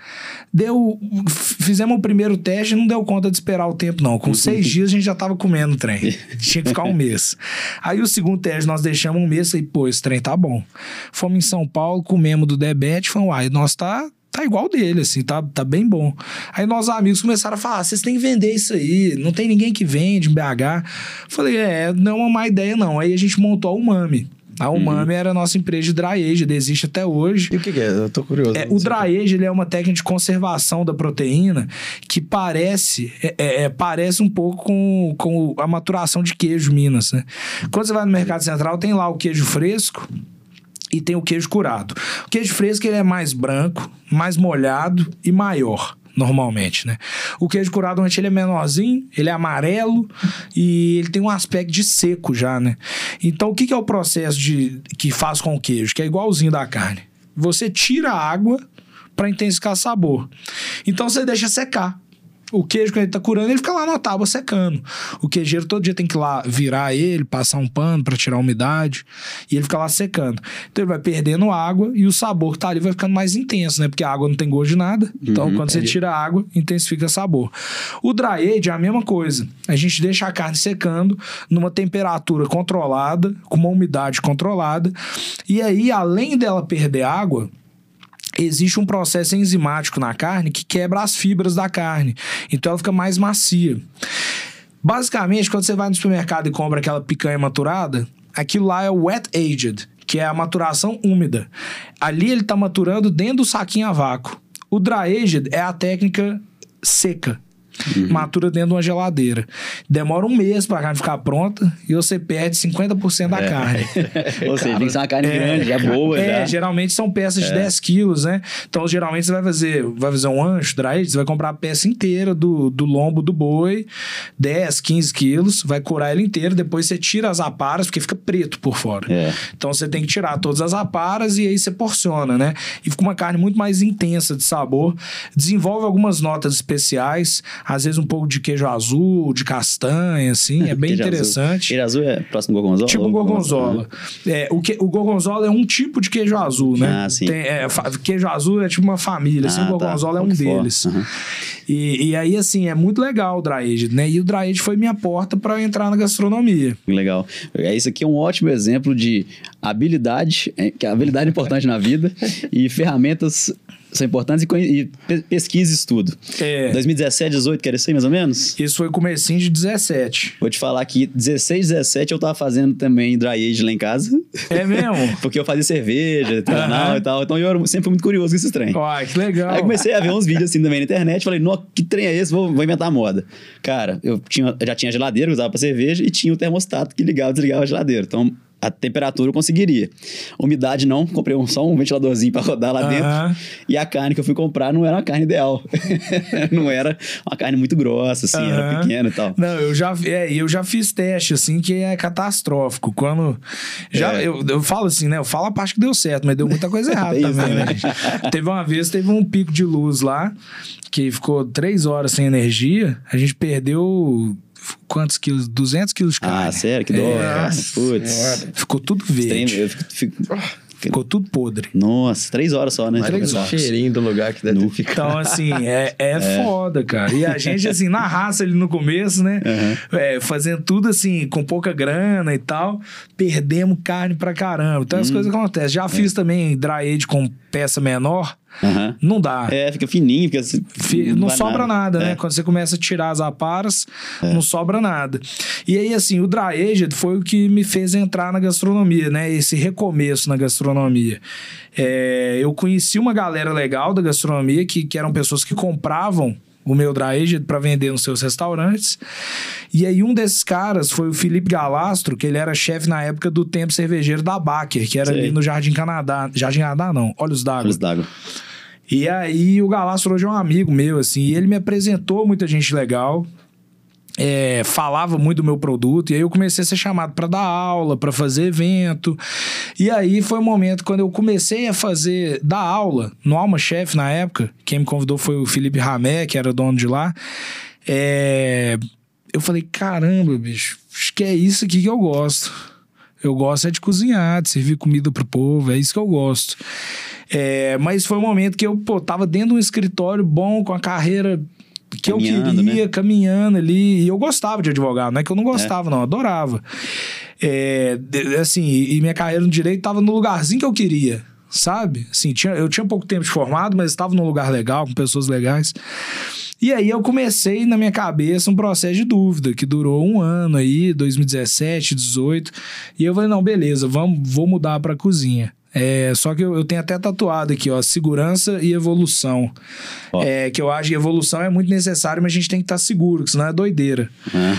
Deu. Fizemos o primeiro teste e não deu conta de esperar o tempo, não. Com seis [laughs] dias a gente já tava comendo o trem. Tinha que ficar um mês. Aí o segundo teste nós deixamos um mês e pô, esse trem tá bom. Fomos em São Paulo, comemos do Debete, falamos, uai, nós tá tá igual dele, assim, tá, tá bem bom. Aí nossos amigos começaram a falar: vocês têm que vender isso aí, não tem ninguém que vende em BH. Falei, é, não é uma má ideia, não. Aí a gente montou a Umami. A Umami era a nossa empresa de dry age, existe até hoje.
E o que, que é? Eu tô curioso.
É, o dry age ele é uma técnica de conservação da proteína que parece é, é, é, parece um pouco com, com a maturação de queijo Minas. Né? Quando você vai no mercado central, tem lá o queijo fresco e tem o queijo curado. O queijo fresco ele é mais branco, mais molhado e maior. Normalmente, né? O queijo curado, normalmente, ele é menorzinho, ele é amarelo e ele tem um aspecto de seco já, né? Então, o que, que é o processo de, que faz com o queijo? Que é igualzinho da carne. Você tira a água para intensificar sabor. Então, você deixa secar. O queijo, quando ele tá curando, ele fica lá na tábua secando. O queijeiro todo dia tem que ir lá virar ele, passar um pano para tirar a umidade, e ele fica lá secando. Então ele vai perdendo água e o sabor que tá ali vai ficando mais intenso, né? Porque a água não tem gosto de nada. Então, quando você tira a água, intensifica o sabor. O dry age é a mesma coisa. A gente deixa a carne secando numa temperatura controlada, com uma umidade controlada. E aí, além dela perder água, existe um processo enzimático na carne que quebra as fibras da carne. Então ela fica mais macia. Basicamente, quando você vai no supermercado e compra aquela picanha maturada, aquilo lá é o wet aged, que é a maturação úmida. Ali ele está maturando dentro do saquinho a vácuo. O dry aged é a técnica seca. Matura dentro de uma geladeira. Demora um mês pra carne ficar pronta e você perde 50% da carne. [laughs]
Ou seja, tem que ser uma carne grande, já boa,
É,
já.
geralmente são peças de 10 quilos, né? Então, geralmente você vai fazer, vai fazer um ancho, dry, você vai comprar a peça inteira do, do lombo do boi, 10, 15 quilos, vai curar ele inteiro, depois você tira as aparas, porque fica preto por fora.
É.
Então você tem que tirar todas as aparas e aí você porciona, né? E fica uma carne muito mais intensa de sabor. Desenvolve algumas notas especiais, às vezes um pouco de queijo azul, de castanha, assim, é [laughs] bem
Queijo azul.
interessante.
Queijo azul é próximo do gorgonzola?
Tipo gorgonzola. É, o, que, o gorgonzola é um tipo de queijo azul, né?
Ah, sim.
Tem, é, queijo azul é tipo uma família, assim,
Ah,
o gorgonzola
tá.
é um deles.
Aham.
E, e aí, assim, é muito legal o dry aged, né? E o dry aged foi minha porta para entrar na gastronomia.
Legal. É, Isso aqui é um ótimo exemplo de habilidade, é, que habilidade é importante na vida, [laughs] e ferramentas são importantes e, e pe- pesquisa e estudo.
É.
2017, 18, que era isso aí mais ou menos?
Isso foi comecinho de 17.
Vou te falar que 16, 17 eu tava fazendo também dry age lá em casa,
É mesmo? [laughs]
porque eu fazia cerveja, artesanal
Aham.
e tal, então eu era sempre fui muito curioso com esses trem.
Ó, que legal.
Aí comecei a ver uns vídeos assim também na internet, falei, "Nó, que trem é esse? Vou, vou inventar moda. Cara, eu, tinha, eu já tinha geladeira usava pra cerveja e tinha o termostato que ligava e desligava a geladeira. Então, a temperatura eu conseguiria. Umidade não, comprei um, só um ventiladorzinho para rodar lá dentro.
Aham.
E a carne que eu fui comprar não era uma carne ideal. [laughs] não era uma carne muito grossa, assim, era
Aham.
pequena e tal.
Não, eu já, é, eu já fiz teste, assim, que é catastrófico. Quando. Já,
É.
eu, eu falo assim, né? Eu falo a parte que deu certo, mas deu muita coisa [laughs] errada
isso
também, né?
também. [laughs]
Teve uma vez, teve um pico de luz lá, que ficou três horas sem energia. A gente perdeu. Quantos quilos? 200 quilos de carne.
Ah, sério? Que dó.
É.
Putz.
Ficou tudo verde.
eu fico- fico-
Ficou tudo podre.
Nossa, três horas só, né?
Três
o
horas.
cheirinho do lugar que deve ficado.
Então, assim, é, é, foda, cara. E a gente, assim, na raça ali no começo, né? É, fazendo tudo assim, com pouca grana e tal, perdemos carne pra caramba. Então
Hum.
as coisas acontecem.
É.
Já fiz também dry age com peça menor,
Aham.
não dá.
É, fica fininho, fica assim,
Fi- Não,
vai
sobra nada, né?
É.
Quando você começa a tirar as aparas, não sobra nada. E aí, assim, o dry aged foi o que me fez entrar na gastronomia, né? Esse recomeço na gastronomia. É, eu conheci uma galera legal da gastronomia que, que eram pessoas que compravam o meu dry aged para vender nos seus restaurantes. E aí um desses caras foi o Felipe Galastro, que ele era chefe na época do tempo cervejeiro da Baker, que era
Sei.
ali no Jardim Canadá. Jardim Canadá não, Olhos d'Água.
Olhos d'água.
E aí o Galastro hoje é um amigo meu, assim, e ele me apresentou muita gente legal. É, falava muito do meu produto, e aí eu comecei a ser chamado para dar aula, para fazer evento. E aí foi o momento quando eu comecei a fazer, dar aula no Alma Chef na época. Quem me convidou foi o Felipe Ramé, que era dono de lá. É, eu falei: caramba, bicho, acho que é isso aqui que eu gosto. Eu gosto é de cozinhar, de servir comida pro povo, é isso que eu gosto. É, mas foi um momento que eu, pô, tava dentro de um escritório bom, com a carreira que eu
Caminhando,
queria,
né?
caminhando ali. E eu gostava de advogado, não é que eu não gostava, não, eu adorava. É, assim, e minha carreira no direito tava no lugarzinho que eu queria, sabe? Assim, tinha, eu tinha pouco tempo de formado, mas estava num lugar legal, com pessoas legais. E aí eu comecei na minha cabeça um processo de dúvida que durou um ano aí, 2017, 18. E eu falei, não, beleza, vamos, vou mudar para cozinha. É, só que eu, eu tenho até tatuado aqui, ó, segurança e evolução. É, que eu acho que evolução é muito necessário, mas a gente tem que estar seguro, que senão é doideira.
Ah,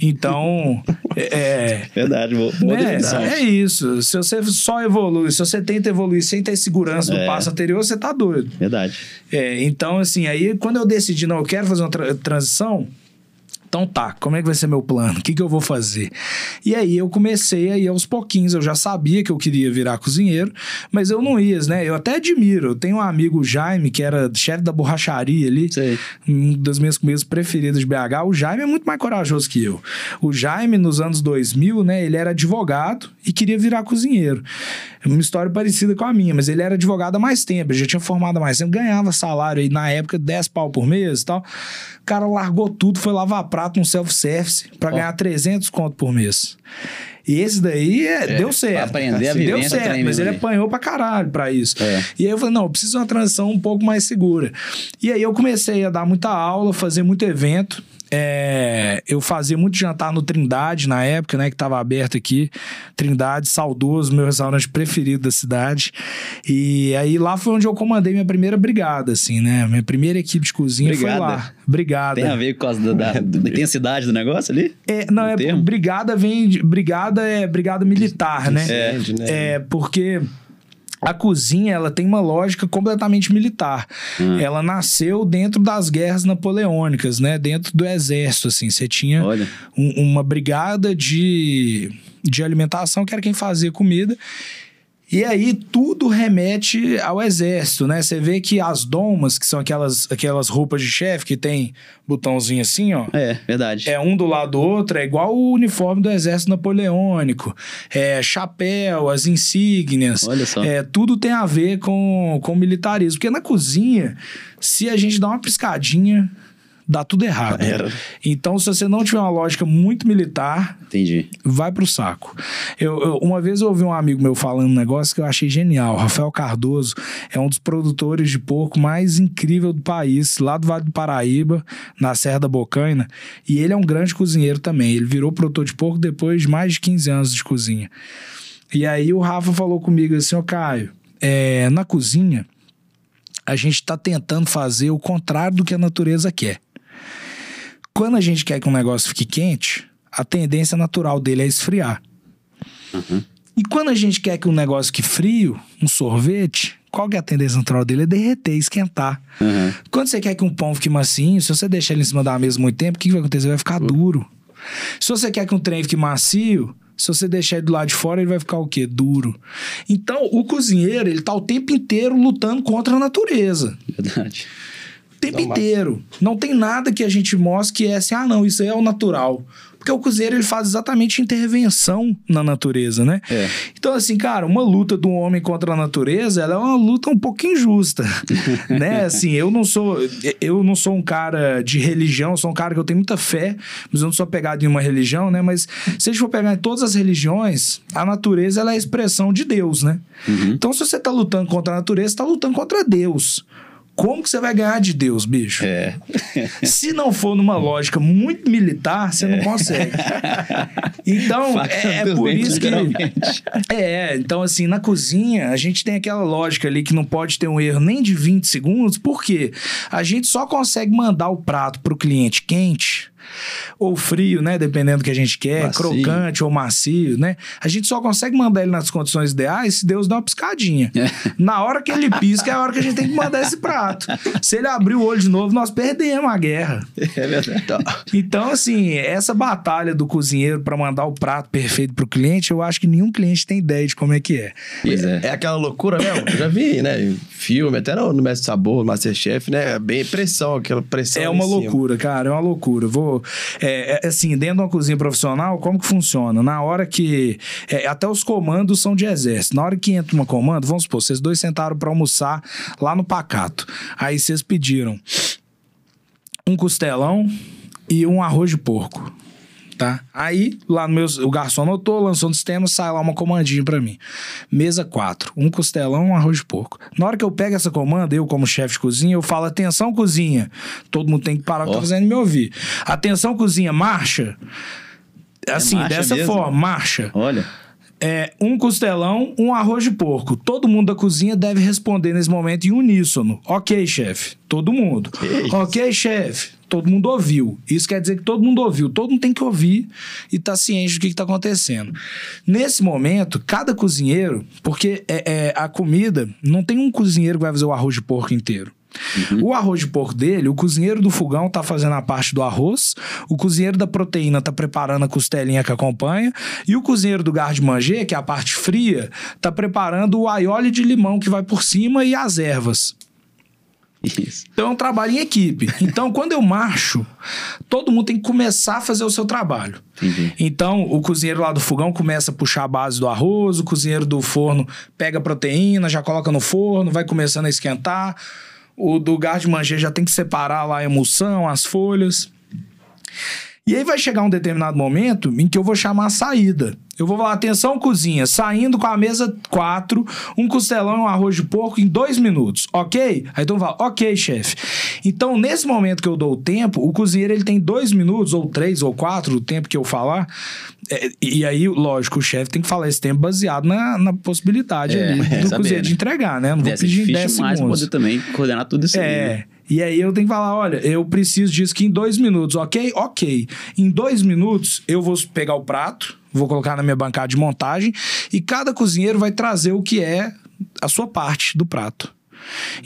Então, é,
verdade, boa, boa
né, é isso. Se você só evolui, se você tenta evoluir sem ter segurança do
É.
passo anterior, você tá doido.
Verdade.
É, então, assim, aí quando eu decidi, não, eu quero fazer uma tra- transição, então tá, como é que vai ser meu plano? O que, que eu vou fazer? E aí eu comecei aí aos pouquinhos, eu já sabia que eu queria virar cozinheiro, mas eu não ia, né? Eu até admiro, eu tenho um amigo, Jaime, que era chefe da borracharia ali,
Sei.
um das minhas comidas preferidas de BH. O Jaime é muito mais corajoso que eu. O Jaime, nos anos 2000, né, ele era advogado e queria virar cozinheiro. É Uma história parecida com a minha, mas ele era advogado há mais tempo, ele já tinha formado há mais tempo, ganhava salário aí na época 10 pau por mês e tal. O cara largou tudo, foi lavar prato no self-service pra ganhar 300 conto por mês. E esse daí é, deu certo.
aprender a
Deu
vivência
certo, mas
mesmo
ele apanhou pra caralho pra isso.
É.
E aí eu falei, não, eu preciso de uma transição um pouco mais segura. E aí eu comecei a dar muita aula, fazer muito evento. É, eu fazia muito jantar no Trindade na época, né? Que tava aberto aqui. Trindade, saudoso, meu restaurante preferido da cidade. E aí lá foi onde eu comandei minha primeira brigada, assim, né? Minha primeira equipe de cozinha foi
Brigada?
lá. Brigada.
Tem a ver com causa da, da, [laughs] da intensidade do negócio ali?
É, não, é
termo?
brigada vem de, brigada é brigada militar, né?
Incêndio, né?
É, porque a cozinha ela tem uma lógica completamente militar.
Hum.
Ela nasceu dentro das guerras napoleônicas, né? Dentro do exército, assim. Você tinha um- uma brigada de, de alimentação que era quem fazia comida. E aí tudo remete ao exército, né? Você vê que as domas, que são aquelas, aquelas roupas de chefe que tem botãozinho assim, ó.
É, verdade.
É um do lado do outro, é igual o uniforme do exército napoleônico. É chapéu, as insígnias.
Olha só.
É, tudo tem a ver com, com militarismo. Porque na cozinha, se a gente dá uma piscadinha, dá tudo errado.
Era.
Então, se você não tiver uma lógica muito militar,
Entendi.
vai pro saco. Eu, eu- uma vez eu ouvi um amigo meu falando um negócio que eu achei genial. Rafael Cardoso é um dos produtores de porco mais incrível do país, lá do Vale do Paraíba, na Serra da Bocaina. E ele é um grande cozinheiro também. Ele virou produtor de porco depois de mais de 15 anos de cozinha. E aí o Rafa falou comigo assim, ô Caio, é, na cozinha a gente tá tentando fazer o contrário do que a natureza quer. Quando a gente quer que um negócio fique quente, a tendência natural dele é esfriar. E quando a gente quer que um negócio que frio, um sorvete, qual que é a tendência natural dele? É derreter, esquentar.
Uhum.
Quando você quer que um pão fique macio, se você deixar ele em cima da mesa muito tempo, o que, que vai acontecer? Vai ficar duro. Se você quer que um trem fique macio, se você deixar ele do lado de fora, ele vai ficar o quê? Duro. Então, o cozinheiro, ele tá o tempo inteiro lutando contra a natureza.
Verdade.
O tempo
Não, mas-
inteiro. Não tem nada que a gente mostre que é assim, ah, não, isso aí é o natural. Porque o cozinheiro, ele faz exatamente intervenção na natureza, né?
É.
Então, assim, cara, uma luta do homem contra a natureza, ela é uma luta um pouco injusta, [laughs] né? Assim, eu não sou eu não sou um cara de religião, sou um cara que eu tenho muita fé, mas eu não sou pegado em uma religião, né? Mas se a gente for pegar em todas as religiões, a natureza ela é a expressão de Deus, né? Então, se você tá lutando contra a natureza, você tá lutando contra Deus. Como que você vai ganhar de Deus, bicho?
É. [laughs]
Se não for numa lógica muito militar, você não consegue. [laughs] Então,
Faca
é, é por isso que. [laughs] É, então assim, na cozinha, a gente tem aquela lógica ali que não pode ter um erro nem de 20 segundos, porque a gente só consegue mandar o prato pro cliente quente ou frio, né, dependendo do que a gente quer,
Macio.
crocante ou macio, né? A gente só consegue mandar ele nas condições ideais se Deus dá uma piscadinha. Na hora que ele pisca é a hora que a gente tem que mandar esse prato. Se ele abrir o olho de novo, nós perdemos a guerra.
É verdade.
Então, assim, essa batalha do cozinheiro para mandar o prato perfeito pro cliente, eu acho que nenhum cliente tem ideia de como é que é.
Pois é.
É aquela loucura mesmo. Eu já vi, né? em Filme, até no, no Mestre Sabor, no Masterchef, né? É bem pressão, aquela pressão.
É uma loucura, cara, é uma loucura. Vou, é, é, assim, dentro de uma cozinha profissional, como que funciona? Na hora que é, até os comandos são de exército. Na hora que entra uma comando, vamos supor, vocês dois sentaram para almoçar lá no pacato. Aí vocês pediram um costelão e um arroz de porco. Tá? Aí, lá no meu, o garçom anotou, lançou no sistema, sai lá uma comandinha pra mim. Mesa 4, um costelão, um arroz de porco. Na hora que eu pego essa comanda, eu como chefe de cozinha, eu falo, atenção cozinha. Todo mundo tem que parar o que tá fazendo e me ouvir. Atenção cozinha, marcha. Assim,
marcha
dessa
mesmo?
forma, marcha.
Olha.
É, um costelão, um arroz de porco. Todo mundo da cozinha deve responder nesse momento em uníssono. Ok, chefe. Todo mundo. Ok, chefe. Todo mundo ouviu. Isso quer dizer que todo mundo ouviu. Todo mundo tem que ouvir e tá ciente do que, que tá acontecendo. Nesse momento, cada cozinheiro, porque é, é, a comida, não tem um cozinheiro que vai fazer o arroz de porco inteiro. O arroz de porco dele, o cozinheiro do fogão tá fazendo a parte do arroz, o cozinheiro da proteína tá preparando a costelinha que acompanha, e o cozinheiro do garde manger, que é a parte fria, tá preparando o aioli de limão que vai por cima e as ervas.
Isso.
Então é um trabalho em equipe. Então, [laughs] quando eu marcho, todo mundo tem que começar a fazer o seu trabalho.
Entendi.
Então, o cozinheiro lá do fogão começa a puxar a base do arroz, o cozinheiro do forno pega a proteína, já coloca no forno, vai começando a esquentar. O do garde manger já tem que separar lá a emulsão, as folhas. E aí vai chegar um determinado momento em que eu vou chamar a saída. Eu vou falar, atenção, cozinha, saindo com a mesa 4, um costelão e um arroz de porco em dois minutos, ok? Aí então fala, ok, chefe. Então, nesse momento que eu dou o tempo, o cozinheiro ele tem dois minutos, ou três, ou quatro, o tempo que eu falar. É, e aí, lógico, o chefe tem que falar esse tempo baseado na, na possibilidade
É,
ali [laughs] do
saber,
cozinheiro
né?
de entregar, né? Não vou
Deve
pedir em
difícil
10
demais pra
segundos.
poder também coordenar tudo isso.
É.
né?
E aí eu tenho que falar, olha, eu preciso disso aqui em dois minutos, ok? Ok. Em dois minutos eu vou pegar o prato, vou colocar na minha bancada de montagem e cada cozinheiro vai trazer o que é a sua parte do prato.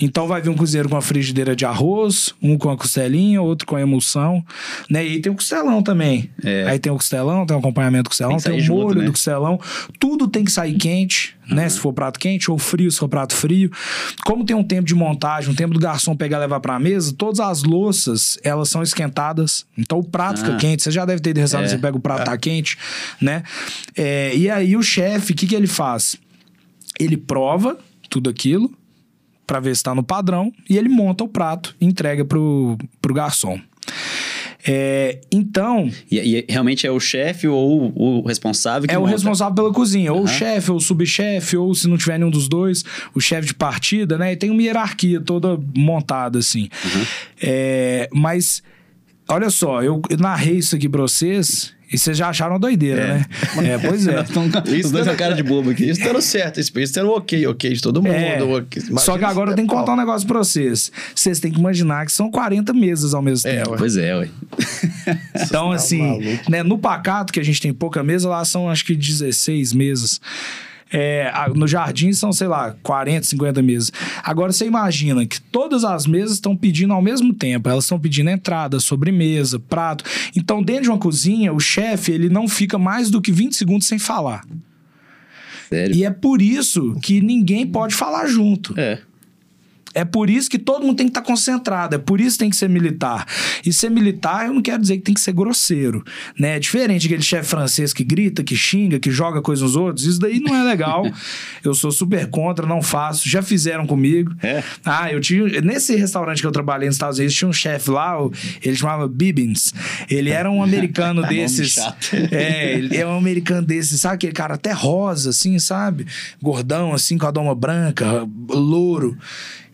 Então vai vir um cozinheiro com a frigideira de arroz, um com a costelinha, outro com a emulsão, né? E aí tem o costelão também.
É.
Aí tem o costelão, tem o acompanhamento do costelão,
Tem
tem, o
junto,
molho
né?
do costelão. Tudo tem que sair quente, né? Se for prato quente, ou frio, se for prato frio. Como tem um tempo de montagem, um tempo do garçom pegar e levar pra mesa, todas as louças, elas são esquentadas. Então o prato fica
Ah.
quente. Você já deve ter ido restaurante,
É.
você pega o prato, tá quente, né? É, e aí o chefe, o que, que ele faz? Ele prova tudo aquilo pra ver se tá no padrão e ele monta o prato e entrega pro, pro garçom. É, então,
E, e realmente é o chefe ou o responsável que
é o
monta.
responsável pela cozinha, ou o chefe, ou o subchefe, ou se não tiver nenhum dos dois, o chefe de partida, né? E tem uma hierarquia toda montada, assim.
Uhum.
É, mas, olha só, eu narrei isso aqui pra vocês e vocês já acharam doideira,
É.
né? [laughs] É, pois é.
Tamo- Os dois cara de bobo aqui.
Isso dando certo, isso, isso tendo ok, ok de todo mundo.
É, só que agora eu tenho que contar um negócio pra vocês. Vocês têm que imaginar que são 40 mesas ao mesmo
É,
tempo.
ué.
Pois é, ué. [laughs]
Então,
tá
assim, né, no pacato, que a gente tem pouca mesa, lá são acho que 16 mesas. É, no jardim são, sei lá, 40, 50 mesas. Agora você imagina que todas as mesas estão pedindo ao mesmo tempo. Elas estão pedindo entrada, sobremesa, prato. Então, dentro de uma cozinha, o chefe ele não fica mais do que 20 segundos sem falar.
Sério?
E é por isso que ninguém pode falar junto.
É.
É por isso que todo mundo tem que estar concentrado, é por isso que tem que ser militar. E ser militar, eu não quero dizer que tem que ser grosseiro, né? É diferente aquele chefe francês que grita, que xinga, que joga coisa nos outros, isso daí não é legal. [laughs] eu sou super contra, não faço. Já fizeram comigo.
É?
Ah, eu tinha. Nesse restaurante que eu trabalhei nos Estados Unidos, tinha um chefe lá, ele chamava Bibbins. Ele era um americano [laughs] desses. É, ele é um americano desses, sabe? Aquele cara até rosa, assim, sabe? Gordão, assim, com a doma branca, louro.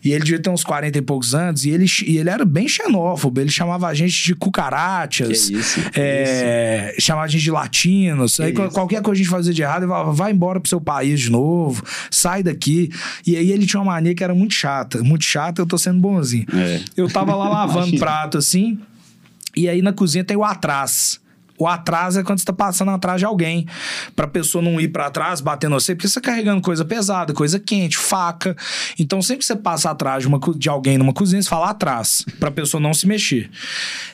E ele devia ter uns 40 e poucos anos, e ele, e ele era bem xenófobo. Ele chamava a gente de cucarachas.
Que isso, que
é, chamava a gente de latinos. Aí
isso.
qualquer coisa que a gente fazia de errado, ele falava, vai embora pro seu país de novo, sai daqui. E aí ele tinha uma mania que era muito chata. Muito chata, eu tô sendo bonzinho.
É.
Eu tava lá lavando [laughs] prato assim, e aí na cozinha tem o atrás. O atrás é quando você tá passando atrás de alguém. Pra pessoa não ir pra trás, batendo você, porque você tá carregando coisa pesada, coisa quente, faca. Então, sempre que você passa atrás de, uma de alguém numa cozinha, você fala atrás, pra pessoa não se mexer.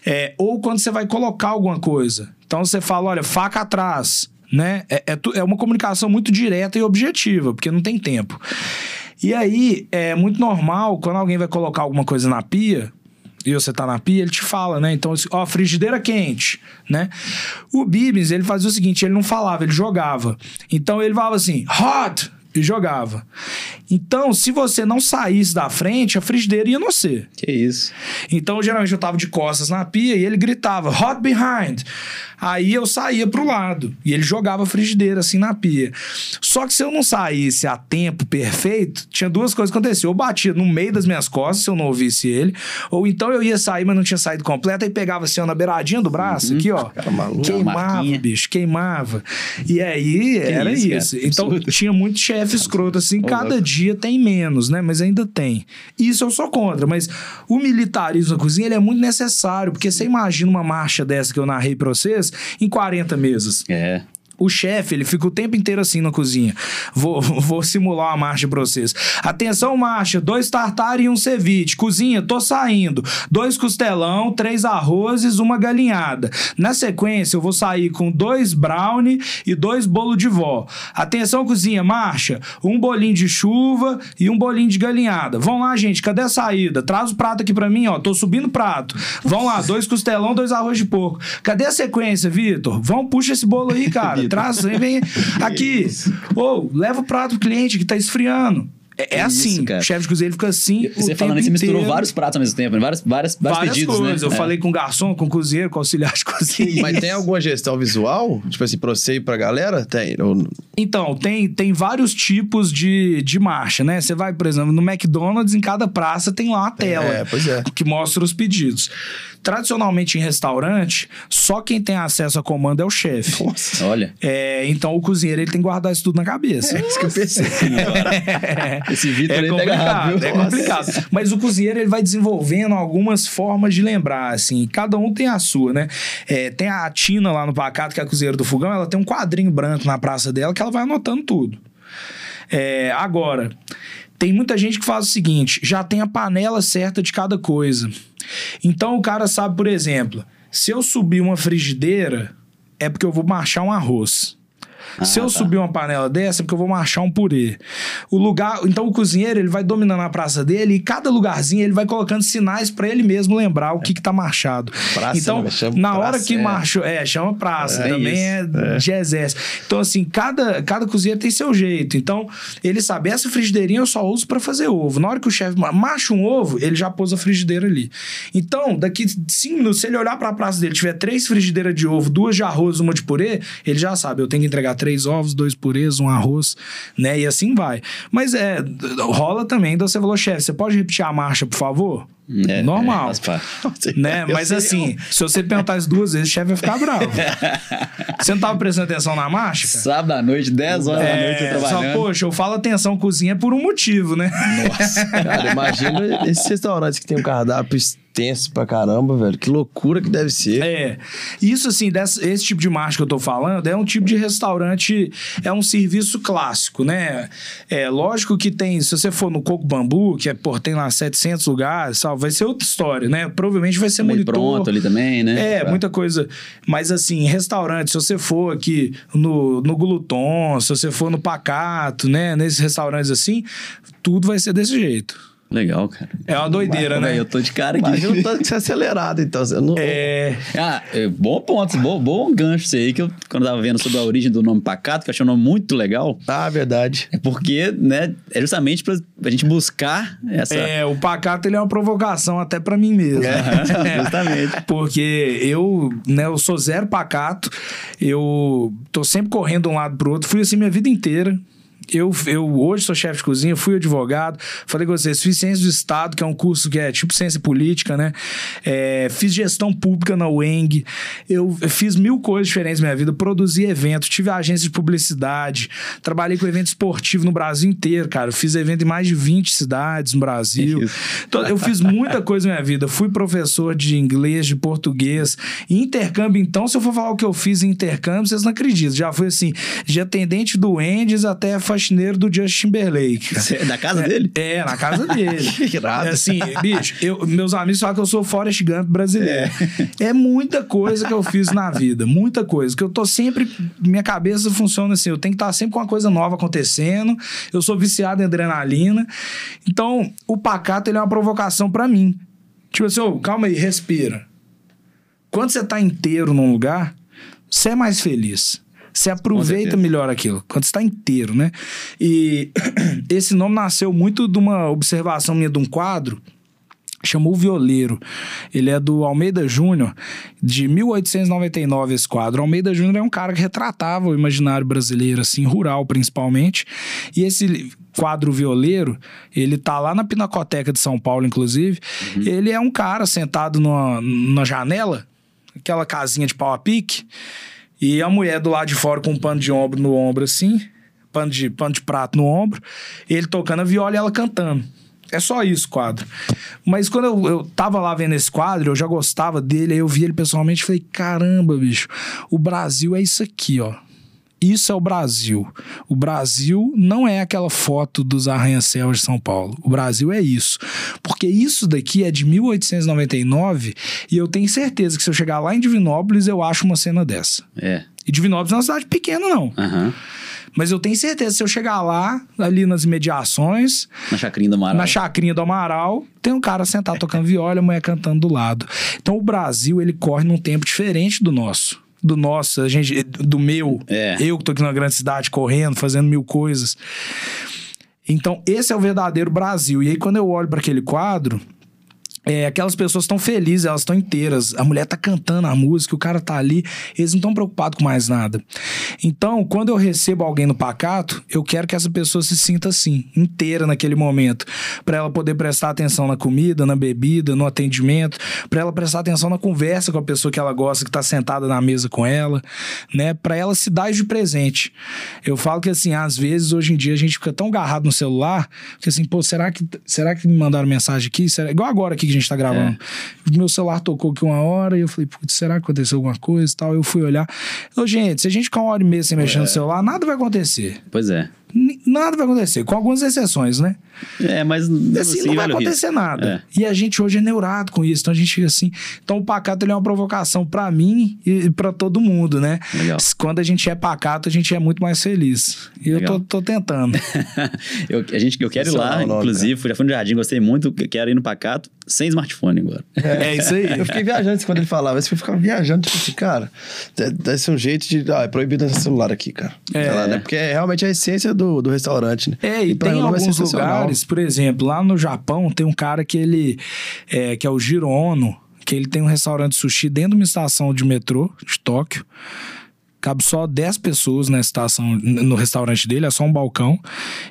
É, ou quando você vai colocar alguma coisa. Então, você fala, olha, faca atrás. Né? É, é, é uma comunicação muito direta e objetiva, porque não tem tempo. E aí, é muito normal, quando alguém vai colocar alguma coisa na pia, e você tá na pia, ele te fala, né? Então, assim, ó, frigideira quente, né? O Bibis, ele fazia o seguinte, ele não falava, ele jogava. Então, ele falava assim, hot, e jogava. Então, se você não saísse da frente, a frigideira ia no você.
Que isso.
Então, geralmente eu tava de costas na pia e ele gritava, hot behind. Aí eu saía pro lado e ele jogava a frigideira assim na pia. Só que se eu não saísse a tempo perfeito, tinha duas coisas que aconteciam. Eu batia no meio das minhas costas se eu não ouvisse ele, ou então eu ia sair, mas não tinha saído completo, e pegava assim, ó, na beiradinha do braço, aqui, ó.
Cara maluco.
Queimava, bicho, queimava. E aí era
isso,
isso. Então tinha muito chefe escroto, assim,
Ô,
cada
louco.
dia tem menos, né? Mas ainda tem. Isso eu sou contra, mas o militarismo na cozinha ele é muito necessário, porque você imagina uma marcha dessa que eu narrei pra vocês em 40 mesas.
É.
O chefe, ele fica o tempo inteiro assim na cozinha. Vou, [laughs] vou simular uma marcha pra vocês. Atenção, marcha. Dois tartar e um ceviche. Cozinha, tô saindo. Dois costelão, três arrozes, uma galinhada. Na sequência, eu vou sair com dois brownie e dois bolo de vó. Atenção, cozinha, marcha. Um bolinho de chuva e um bolinho de galinhada. Vão lá, gente. Cadê a saída? Traz o prato aqui pra mim, ó. Tô subindo o prato. Vão lá, dois costelão, dois arroz de porco. Cadê a sequência, Vitor? Vão, puxa esse bolo aí, cara. Traz, vem, [laughs] vem. Aqui. Ô, leva o prato pro cliente que tá esfriando. É, é assim.
cara.
o chefe de cozinha ele fica assim.
Você
o
falando isso, você misturou vários pratos ao mesmo tempo, né? vários, várias, vários
Várias
pedidos,
coisas.
né?
Eu
É.
falei com garçom, com cozinheiro, com auxiliar de cozinha.
Mas tem alguma gestão visual? Tipo assim, pra você e pra galera? Tem. Ou-
Então, tem, tem vários tipos de, de marcha, né? Você vai, por exemplo, no McDonald's, em cada praça tem lá uma tela
É, pois é.
que mostra os pedidos. Tradicionalmente, em restaurante, só quem tem acesso a comando é o chefe.
Nossa.
Olha,
É, então, o cozinheiro ele tem que guardar isso tudo na cabeça.
É isso que eu pensei. [laughs] [laughs]
esse Vitor
É
aí pega rápido.
é complicado. Mas o cozinheiro ele vai desenvolvendo algumas formas de lembrar, assim. Cada um tem a sua, né? É, tem a Tina lá no Pacato, que é a cozinheira do fogão, ela tem um quadrinho branco na praça dela que ela vai anotando tudo. É, agora, tem muita gente que faz o seguinte: já tem a panela certa de cada coisa. Então o cara sabe, por exemplo, se eu subir uma frigideira, é porque eu vou marchar um arroz. Se eu
tá.
subir uma panela dessa, é porque eu vou marchar um purê. O lugar, então o cozinheiro, ele vai dominando a praça dele e cada lugarzinho ele vai colocando sinais pra ele mesmo lembrar o que que tá marchado.
Praça,
então,
né?
Na hora
praça,
que
é.
marchou, é, chama praça,
É
também
isso.
é, de exército. Então assim, cada cada cozinheiro tem seu jeito. Então, ele sabe essa frigideirinha eu só uso pra fazer ovo. Na hora que o chefe ma- marcha um ovo, ele já pôs a frigideira ali. Então, daqui cinco minutos, se ele olhar pra praça dele, tiver três frigideiras de ovo, duas de arroz, uma de purê, ele já sabe, eu tenho que entregar três ovos, dois purês, um arroz, né? E assim vai. Mas é, rola também, então você falou, chefe, você pode repetir a marcha, por favor?
É,
Normal.
é, faz parte.
né?
Eu
Mas assim, se você perguntar isso duas vezes, o chefe vai ficar bravo. [laughs] você não tava prestando atenção na marcha? cara?
Sábado à noite, 10 horas da noite, eu
É, só,
trabalhando.
poxa, eu falo atenção cozinha por um motivo, né?
Cara, imagina esses restaurantes que tem um cardápio tenso pra caramba, velho. Que loucura que deve ser.
É. Isso, assim, desse, esse tipo de marcha que eu tô falando é um tipo de restaurante, é um serviço clássico, né? É lógico que tem, se você for no Coco Bambu, que é, pô, tem lá 700 lugares, sabe, vai ser outra história, né? Provavelmente vai ser
Meio
monitor.
pronto ali também, né?
É, muita coisa. Mas assim, restaurante, se você for aqui no, no Gluton, se você for no Pacato, né? Nesses restaurantes assim, tudo vai ser desse jeito.
Legal, cara.
É uma doideira, né?
Eu tô de cara aqui.
Imagina o tanto que você é acelerado, então. Você não...
É.
Ah, é, bom ponto, bom, bom gancho isso aí, que eu, quando eu tava vendo sobre a origem do nome Pacato, que eu achei um nome muito legal,
Ah, verdade.
é porque, né, é justamente pra, pra gente buscar essa...
É, o pacato ele é uma provocação até pra mim mesmo.
É, [laughs] justamente.
Porque eu, né, eu sou zero pacato, eu tô sempre correndo de um lado pro outro, fui assim minha vida inteira. Eu, eu hoje sou chefe de cozinha, fui advogado, falei com vocês, fiz ciência do Estado, que é um curso que é tipo ciência política, né? É, fiz gestão pública na UENG, eu fiz mil coisas diferentes na minha vida, produzi eventos, tive agência de publicidade, trabalhei com evento esportivo no Brasil inteiro, cara. Fiz evento em mais de 20 cidades no Brasil. [laughs]
Isso.
Então, eu fiz muita coisa na minha vida. Fui professor de inglês, de português. Intercâmbio, então, se eu for falar o que eu fiz em intercâmbio, vocês não acreditam. Já fui assim, de atendente do Endes até faxineiro do Justin Timberlake. cara. [laughs]
É da casa dele?
É, na casa dele. [laughs]
Que irado.
É assim, bicho, eu- meus amigos falam que eu sou Forrest Gump brasileiro. É. muita coisa que eu fiz na vida, muita coisa. Que eu tô sempre. Minha cabeça funciona assim, eu tenho que estar sempre com uma coisa nova acontecendo. Eu sou viciado em adrenalina. Então, o pacato ele é uma provocação pra mim. Tipo assim, ô, calma aí, respira. Quando você tá inteiro num lugar, você é mais feliz. Você aproveita melhor aquilo, quando você tá inteiro, né? E [clears throat] esse nome nasceu muito de uma observação minha de um quadro chamou O Violeiro. Ele é do Almeida Júnior, de 1899 esse quadro. Almeida Júnior é um cara que retratava o imaginário brasileiro, assim, rural principalmente. E esse quadro Violeiro, ele tá lá na Pinacoteca de São Paulo, inclusive. Ele é um cara sentado numa, numa janela, aquela casinha de pau a pique, e a mulher do lado de fora com um pano de ombro no ombro, assim, pano de, pano de prato no ombro, ele tocando a viola e ela cantando. É só isso quadro. Mas quando eu, eu tava lá vendo esse quadro, eu já gostava dele, aí eu vi ele pessoalmente e falei: caramba, bicho, o Brasil é isso aqui, ó. Isso é o Brasil. O Brasil não é aquela foto dos arranha-céus de São Paulo. O Brasil é isso. Porque isso daqui é de 1899 e eu tenho certeza que se eu chegar lá em Divinópolis, eu acho uma cena dessa.
É.
E Divinópolis não é uma cidade pequena, não.
Aham.
Mas eu tenho certeza, se eu chegar lá, ali nas imediações,
Na chacrinha do Amaral.
na chacrinha do Amaral, tem um cara sentado tocando viola, a mulher cantando do lado. Então o Brasil, ele corre num tempo diferente do nosso. Do nosso, a gente, do meu.
É.
Eu que tô aqui numa grande cidade correndo, fazendo mil coisas. Então, esse é o verdadeiro Brasil. E aí, quando eu olho para aquele quadro, é, aquelas pessoas estão felizes, elas estão inteiras. A mulher tá cantando a música, o cara tá ali, eles não estão preocupados com mais nada. Então, quando eu recebo alguém no pacato, eu quero que essa pessoa se sinta assim, inteira naquele momento, para ela poder prestar atenção na comida, na bebida, no atendimento, para ela prestar atenção na conversa com a pessoa que ela gosta, que tá sentada na mesa com ela, né? Para ela se dar de presente. Eu falo que assim, às vezes hoje em dia a gente fica tão agarrado no celular, que assim, pô, será que será que me mandaram mensagem aqui? Será... Igual agora aqui que gente tá gravando. Meu celular tocou aqui uma hora e eu falei, putz, será que aconteceu alguma coisa e tal? Eu fui olhar. Ô, gente, se a gente ficar uma hora e meia sem mexer no celular, nada vai acontecer.
Pois é.
Nada vai acontecer, com algumas exceções, né?
É, mas
Assim, não vai acontecer nada.
É.
E a gente hoje é neurado com isso, então a gente fica assim. Então o pacato ele é uma provocação pra mim e pra todo mundo, né?
Legal.
Quando a gente é pacato, a gente é muito mais feliz. E eu tô,
Legal.
tô tentando. [laughs]
eu, a gente, eu quero ir lá,
Sensacional o nome,
inclusive, já fui no jardim, gostei muito, eu quero ir no Pacato sem smartphone agora.
É, isso aí.
Eu fiquei viajando quando ele falava. Isso eu ficava viajando, tipo assim, cara, de- deve ser um jeito de. Ah, é proibido esse celular aqui, cara.
É.
Lá, né? Porque é realmente a essência do, do restaurante, né?
É, e, tem
mim vai ser
alguns lugares, por exemplo, lá no Japão tem um cara que ele é, que é o Jiro Ono, que ele tem um restaurante de sushi dentro de uma estação de metrô de Tóquio. Cabe só 10 pessoas na estação, no restaurante dele, é só um balcão.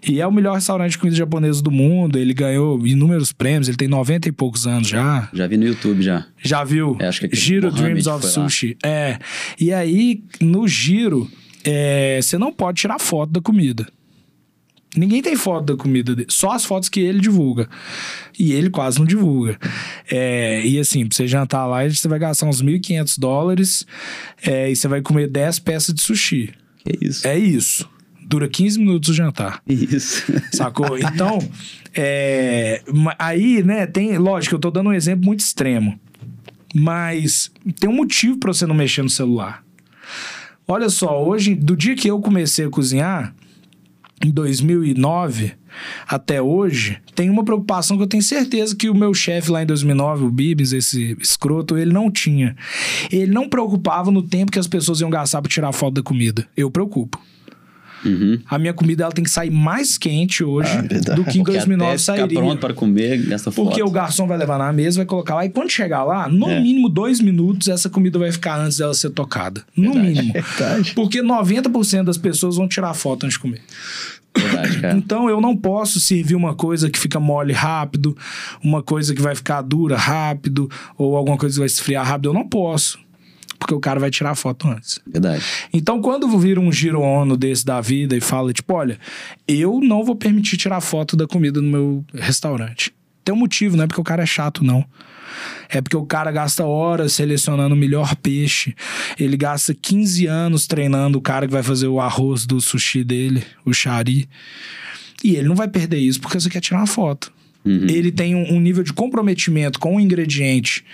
E é o melhor restaurante de comida japonesa do mundo. Ele ganhou inúmeros prêmios, ele tem 90 e poucos anos já.
Já vi no YouTube já.
Já viu?
É, acho que
Giro Dreams of
lá.
Sushi. É. E aí, no giro, é, você não pode tirar foto da comida. Ninguém tem foto da comida dele, só as fotos que ele divulga. E ele quase não divulga. É, e assim, pra você jantar lá, você vai gastar uns 1.500 dólares é, e você vai comer 10 peças de sushi.
É isso.
É isso. Dura 15 minutos o jantar.
Isso. [laughs]
Sacou? Então, é, aí, né, tem. Lógico, eu tô dando um exemplo muito extremo. Mas tem um motivo pra você não mexer no celular. Olha só, hoje, do dia que eu comecei a cozinhar, em 2009 até hoje, tem uma preocupação que eu tenho certeza que o meu chefe lá em 2009, o Bibis, esse escroto, ele não tinha. Ele não preocupava no tempo que as pessoas iam gastar pra tirar foto da comida. Eu preocupo.
Uhum.
A minha comida ela tem que sair mais quente hoje
Ah,
do que em
Porque
2009
até ficar
sairia.
pronto para comer, gasta foto.
Porque o garçom vai levar na mesa, vai colocar lá, e quando chegar lá, no
É.
mínimo dois minutos, essa comida vai ficar antes dela ser tocada. No
Verdade.
mínimo. [laughs]
Verdade.
Porque 90% das pessoas vão tirar foto antes de comer.
Verdade.
Então eu não posso servir uma coisa que fica mole rápido, uma coisa que vai ficar dura rápido, ou alguma coisa que vai esfriar rápido. Eu não posso. Porque o cara vai tirar a foto antes.
Verdade.
Então, quando vira um giro ono desse da vida e fala, tipo, olha, eu não vou permitir tirar foto da comida no meu restaurante. Tem um motivo, não é porque o cara é chato, não. É porque o cara gasta horas selecionando o melhor peixe. Ele gasta 15 anos treinando o cara que vai fazer o arroz do sushi dele, o chari. E ele não vai perder isso porque você quer tirar uma foto.
Uhum.
Ele tem um, um nível de comprometimento com o ingrediente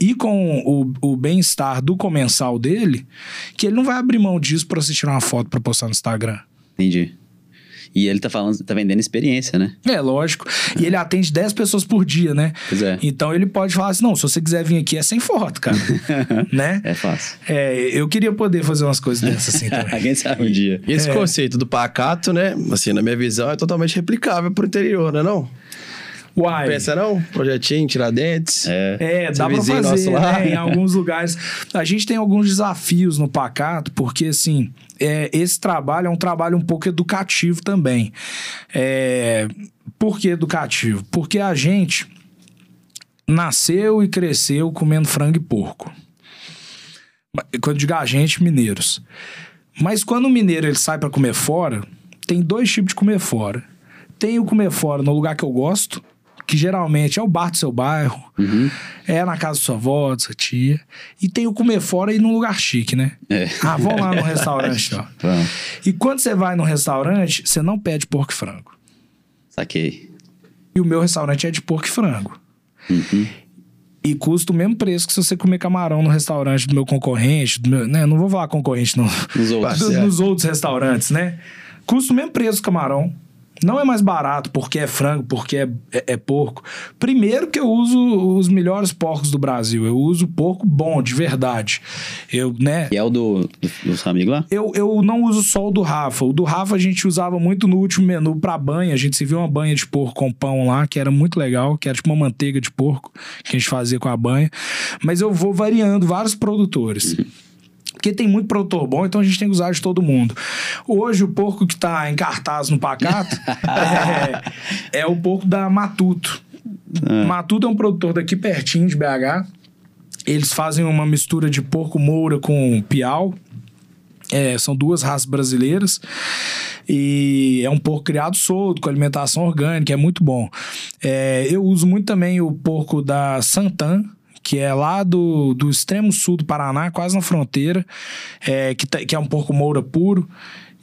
e com o, o bem-estar do comensal dele que ele não vai abrir mão disso pra você tirar uma foto pra postar no Instagram.
Entendi. E ele tá falando, tá vendendo experiência, né?
É, lógico. E ele atende 10 pessoas por dia, né?
Pois é.
Então ele pode falar assim: não, se você quiser vir aqui é sem foto, cara. [laughs] né?
É fácil.
É, eu queria poder fazer umas coisas dessas assim também. [laughs]
Quem sabe um dia.
E esse
É.
conceito do pacato, né? Assim, na minha visão, é totalmente replicável pro interior, né não?
Uai.
Pensa não? Projetinho, Tiradentes.
É.
É, dá pra fazer, né? Em [laughs] alguns lugares. A gente tem alguns desafios no Pacato, porque, assim, é, esse trabalho é um trabalho um pouco educativo também. É, por que educativo? Porque a gente nasceu e cresceu comendo frango e porco. Quando eu digo a gente, mineiros. Mas quando o mineiro ele sai pra comer fora, tem dois tipos de comer fora. Tem o comer fora no lugar que eu gosto, que geralmente é o bar do seu bairro, é na casa da sua avó, da sua tia. E tem o comer fora e num lugar chique, né?
É.
Ah, vamos lá no [laughs] restaurante, ó. E quando você vai no restaurante, você não pede porco e frango.
Saquei.
E o meu restaurante é de porco e frango.
Uhum.
E custa o mesmo preço que se você comer camarão no restaurante do meu concorrente, do meu, né? Não vou falar concorrente, não.
Nos outros. [laughs]
Do- nos outros restaurantes, né? Custa o mesmo preço do camarão. Não é mais barato porque é frango, porque é, é- é porco. Primeiro que eu uso os melhores porcos do Brasil. Eu uso porco bom, de verdade. Eu, né?
E é o do, do, do seu amigo lá?
Eu, eu não uso só o do Rafa. O do Rafa a gente usava muito no último menu pra banha. A gente serviu uma banha de porco com pão lá, que era muito legal, que era tipo uma manteiga de porco que a gente fazia com a banha. Mas eu vou variando vários produtores. Porque tem muito produtor bom, então a gente tem que usar de todo mundo. Hoje, o porco que tá em cartaz no pacato [laughs] é, é o porco da Matuto. Matuto é um produtor daqui pertinho de BH. Eles fazem uma mistura de porco moura com piau. É, são duas raças brasileiras. E é um porco criado solto, com alimentação orgânica, é muito bom. É, eu uso muito também o porco da Santan, que é lá do, do extremo sul do Paraná, quase na fronteira, é, que, tá- que é um porco moura puro.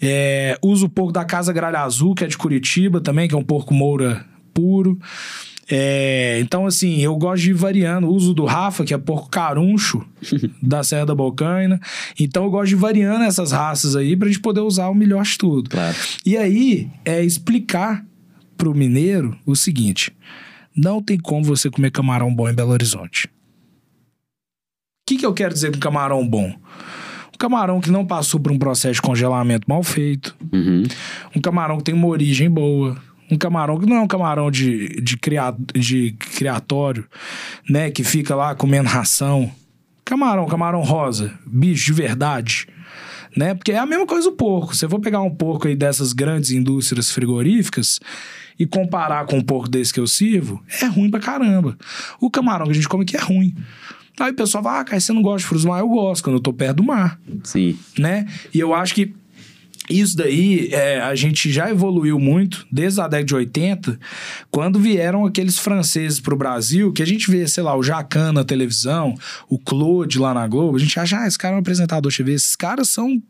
É, uso o porco da Casa Gralha Azul, que é de Curitiba também, que é um porco moura puro. É, então, assim, eu gosto de ir variando. O uso do Rafa, que é porco caruncho, [laughs] da Serra da Bocaina. Então, eu gosto de ir variando essas raças aí pra gente poder usar o melhor de tudo.
Claro.
E aí, é explicar pro mineiro o seguinte: não tem como você comer camarão bom em Belo Horizonte. O que, que eu quero dizer com camarão bom? Um camarão que não passou por um processo de congelamento mal feito,
Uhum.
um camarão que tem uma origem boa. Um camarão que não é um camarão de, de, cria, de criatório, né? Que fica lá comendo ração. Camarão, camarão rosa, bicho de verdade. Né? Porque é a mesma coisa o porco. Se eu for pegar um porco aí dessas grandes indústrias frigoríficas e comparar com um porco desse que eu sirvo, é ruim pra caramba. O camarão que a gente come aqui é ruim. Aí o pessoal fala, ah, cara, você não gosta de frutos do mar? Eu gosto, quando eu tô perto do mar
Sim.
né? E eu acho que Isso daí, é, a gente já evoluiu muito desde a década de 80, quando vieram aqueles franceses para o Brasil, que a gente vê, sei lá, o Jacan na televisão, o Claude lá na Globo, a gente acha, ah, esse cara é um apresentador TV. Esses caras são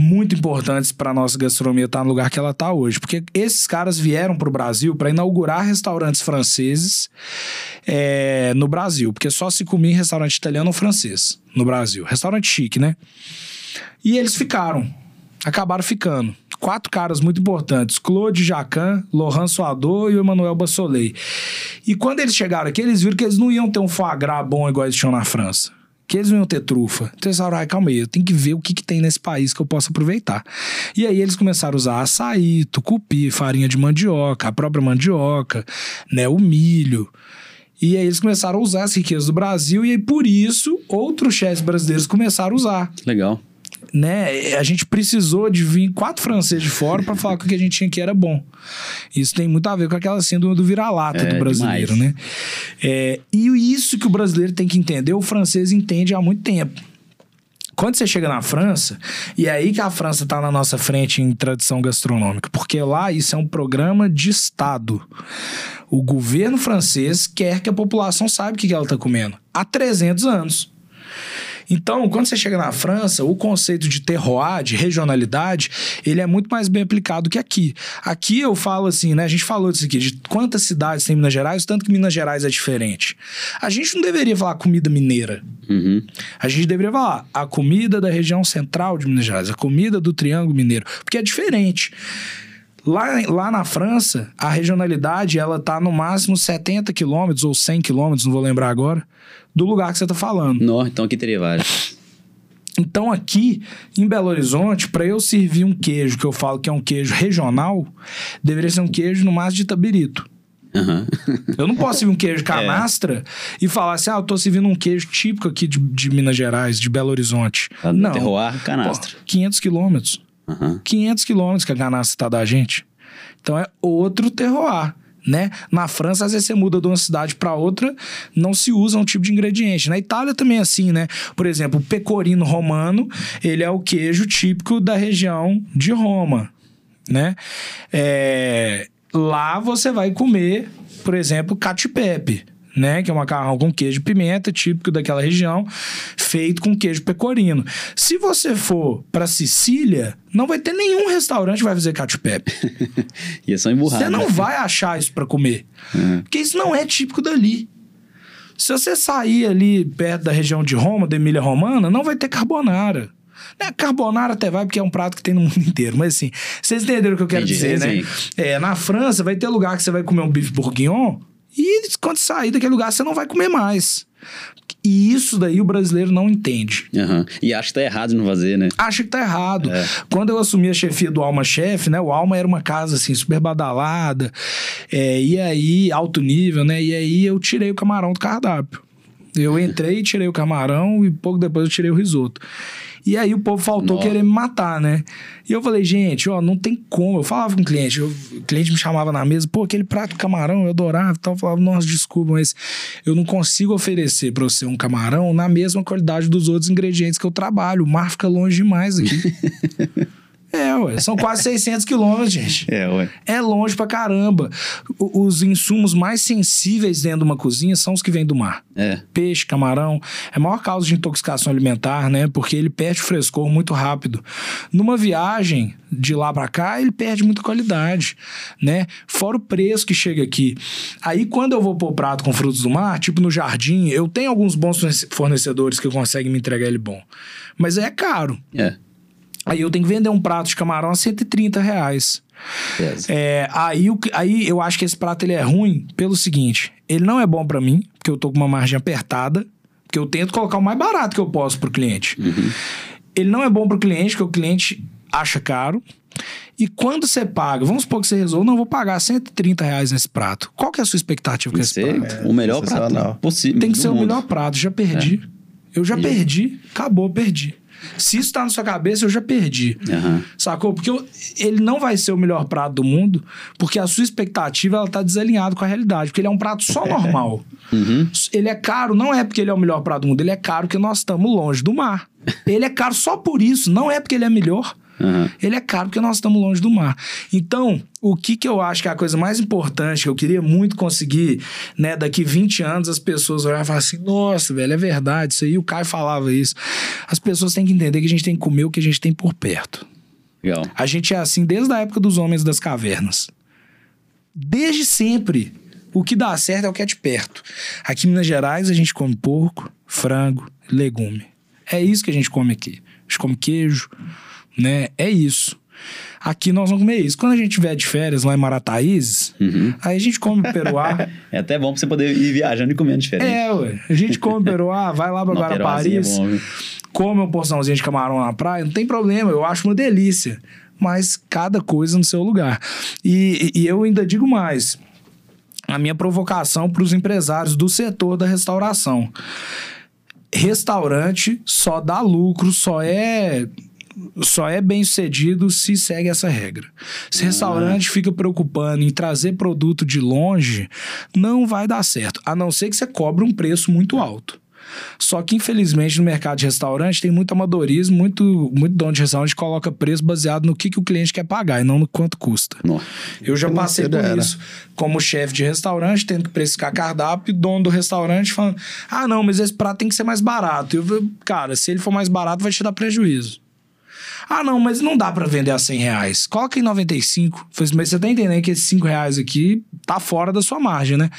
muito importantes para nossa gastronomia estar tá no lugar que ela está hoje, porque esses caras vieram para o Brasil para inaugurar restaurantes franceses é, no Brasil, porque só se comia em restaurante italiano ou francês no Brasil, restaurante chique, né? E eles ficaram, acabaram ficando. Quatro caras muito importantes: Claude Jacan, Laurent Soador e o Emmanuel Bassolet. E quando eles chegaram aqui, eles viram que eles não iam ter um foie gras bom igual eles tinham na França que eles não iam ter trufa. Então eles falaram, ah, calma aí, eu tenho que ver o que, que tem nesse país que eu posso aproveitar. E aí eles começaram a usar açaí, tucupi, farinha de mandioca, a própria mandioca, né, o milho. E aí eles começaram a usar as riquezas do Brasil e aí por isso outros chefes brasileiros começaram a usar.
Legal
né, a gente precisou de vir quatro franceses de fora para falar que o que a gente tinha aqui era bom. Isso tem muito a ver com aquela síndrome do vira-lata é, do brasileiro, demais. né? É, e isso que o brasileiro tem que entender, o francês entende há muito tempo. Quando você chega na França, e é aí que a França está na nossa frente em tradição gastronômica, porque lá isso é um programa de Estado. O governo francês quer que a população saiba o que ela está comendo. Há 300 anos. Então, quando você chega na França, o conceito de terroir, de regionalidade, ele é muito mais bem aplicado que aqui. Aqui eu falo assim, né? A gente falou disso aqui, de quantas cidades tem Minas Gerais, tanto que Minas Gerais é diferente. A gente não deveria falar comida mineira.
Uhum.
A gente deveria falar a comida da região central de Minas Gerais, a comida do Triângulo Mineiro, porque é diferente. Lá, lá na França, a regionalidade ela tá no máximo 70 quilômetros ou 100 quilômetros, não vou lembrar agora, do lugar que você está falando.
Não, então aqui teria vários.
Então aqui em Belo Horizonte, para eu servir um queijo que eu falo que é um queijo regional, deveria ser um queijo no máximo de tabirito.
Uhum.
eu não posso servir um queijo [laughs] canastra é. e falar assim, ah, eu tô servindo um queijo típico aqui de, de Minas Gerais, de Belo Horizonte.
Tá não. Terroir, canastra. Pô,
500 quilômetros.
Uhum.
500 quilômetros que a canastra tá da gente. Então é outro terroir né? Na França, às vezes você muda de uma cidade para outra, não se usa um tipo de ingrediente. Na Itália também é assim, né? Por exemplo, o pecorino romano, ele é o queijo típico da região de Roma, né? É... Lá você vai comer, por exemplo, cacio né? Que é um macarrão com queijo e pimenta, típico daquela região, feito com queijo pecorino. Se você for para Sicília, não vai ter nenhum restaurante que vai fazer cacio pepe. [laughs]
e é só emburrado.
Você não vai achar isso para comer. Uhum. Porque isso não é típico dali. Se você sair ali perto da região de Roma, da Emília Romana, não vai ter carbonara. Né? Carbonara até vai, porque é um prato que tem no mundo [laughs] inteiro. Mas assim, vocês entenderam o que eu quero Entendi, dizer, né? É, na França, vai ter lugar que você vai comer um bife bourguignon e quando sair daquele lugar, você não vai comer mais. E isso daí o brasileiro não entende.
Uhum. E acha que tá errado não fazer, né?
Acha que tá errado. É. Quando eu assumi a chefia do Alma Chef, né? O Alma era uma casa, assim, super badalada. É, e aí, alto nível, né? E aí eu tirei o camarão do cardápio. Eu entrei, tirei o camarão e pouco depois eu tirei o risoto. E aí o povo faltou Nossa. querer me matar, né? E eu falei, gente, ó, não tem como. Eu falava com o cliente, eu, o cliente me chamava na mesa, pô, aquele prato de camarão, eu adorava e tal. Eu falava, nossa, desculpa, mas eu não consigo oferecer pra você um camarão na mesma qualidade dos outros ingredientes que eu trabalho. O mar fica longe demais aqui. [laughs] É, ué. São quase 600 quilômetros, gente.
É, ué.
É longe pra caramba. O, os insumos mais sensíveis dentro de uma cozinha são os que vêm do mar.
É.
Peixe, camarão. É a maior causa de intoxicação alimentar, né? Porque ele perde o frescor muito rápido. Numa viagem de lá para cá, ele perde muita qualidade, né? Fora o preço que chega aqui. Aí, quando eu vou pôr prato com frutos do mar, tipo no jardim, eu tenho alguns bons fornecedores que conseguem me entregar ele bom. Mas é caro.
É.
Aí eu tenho que vender um prato de camarão a 130 reais. É, aí, aí eu acho que esse prato ele é ruim pelo seguinte: ele não é bom para mim, porque eu tô com uma margem apertada, porque eu tento colocar o mais barato que eu posso pro cliente.
Uhum.
Ele não é bom pro cliente, porque o cliente acha caro. E quando você paga, vamos supor que você resolve, não, vou pagar 130 reais nesse prato. Qual que é a sua expectativa com esse prato?
É, o melhor prato possível.
Tem que ser mundo. o melhor prato, já perdi. É. Eu já e perdi, acabou, perdi. Se isso tá na sua cabeça, eu já perdi.
Uhum.
Sacou? Porque eu, ele não vai ser o melhor prato do mundo, porque a sua expectativa ela tá desalinhada com a realidade. Porque ele é um prato só normal.
Uhum.
Ele é caro, não é porque ele é o melhor prato do mundo, ele é caro porque nós estamos longe do mar. [laughs] ele é caro só por isso, não é porque ele é melhor.
Aham.
Ele é caro porque nós estamos longe do mar. Então, o que, que eu acho que é a coisa mais importante, que eu queria muito conseguir, né, daqui 20 anos as pessoas olharem e falar assim, nossa, velho, é verdade isso aí, o Caio falava isso. As pessoas têm que entender que a gente tem que comer o que a gente tem por perto.
Legal.
A gente é assim desde a época dos homens das cavernas. Desde sempre. O que dá certo é o que é de perto. Aqui em Minas Gerais a gente come porco, frango, legume. É isso que a gente come aqui. A gente come queijo, né? É isso. Aqui nós vamos comer isso. Quando a gente tiver de férias lá em Marataízes, aí a gente come peruá. [laughs]
É até bom pra você poder ir viajando e comendo diferente.
é, ué. A gente come peruá, vai lá pra [laughs] Guaraparis,
é bom,
come uma porçãozinha de camarão na praia, não tem problema, eu acho uma delícia. Mas cada coisa no seu lugar. E, e eu ainda digo mais. A minha provocação para os empresários do setor da restauração. Restaurante só dá lucro, só é só é bem sucedido se segue essa regra. Se restaurante fica preocupando em trazer produto de longe, não vai dar certo. A não ser que você cobre um preço muito alto. Só que, infelizmente, no mercado de restaurante tem muito amadorismo, muito, muito dono de restaurante coloca preço baseado no que, que o cliente quer pagar e não no quanto custa.
Nossa.
Eu já passei por
era.
isso. Como chefe de restaurante, tendo que precificar cardápio, e dono do restaurante falando: ah, não, mas esse prato tem que ser mais barato. Eu, cara, se ele for mais barato, vai te dar prejuízo. Ah, não, mas não dá pra vender a 100 reais. Coloca em 95. Falei assim, mas você tá entendendo que esses 5 reais aqui tá fora da sua margem, né?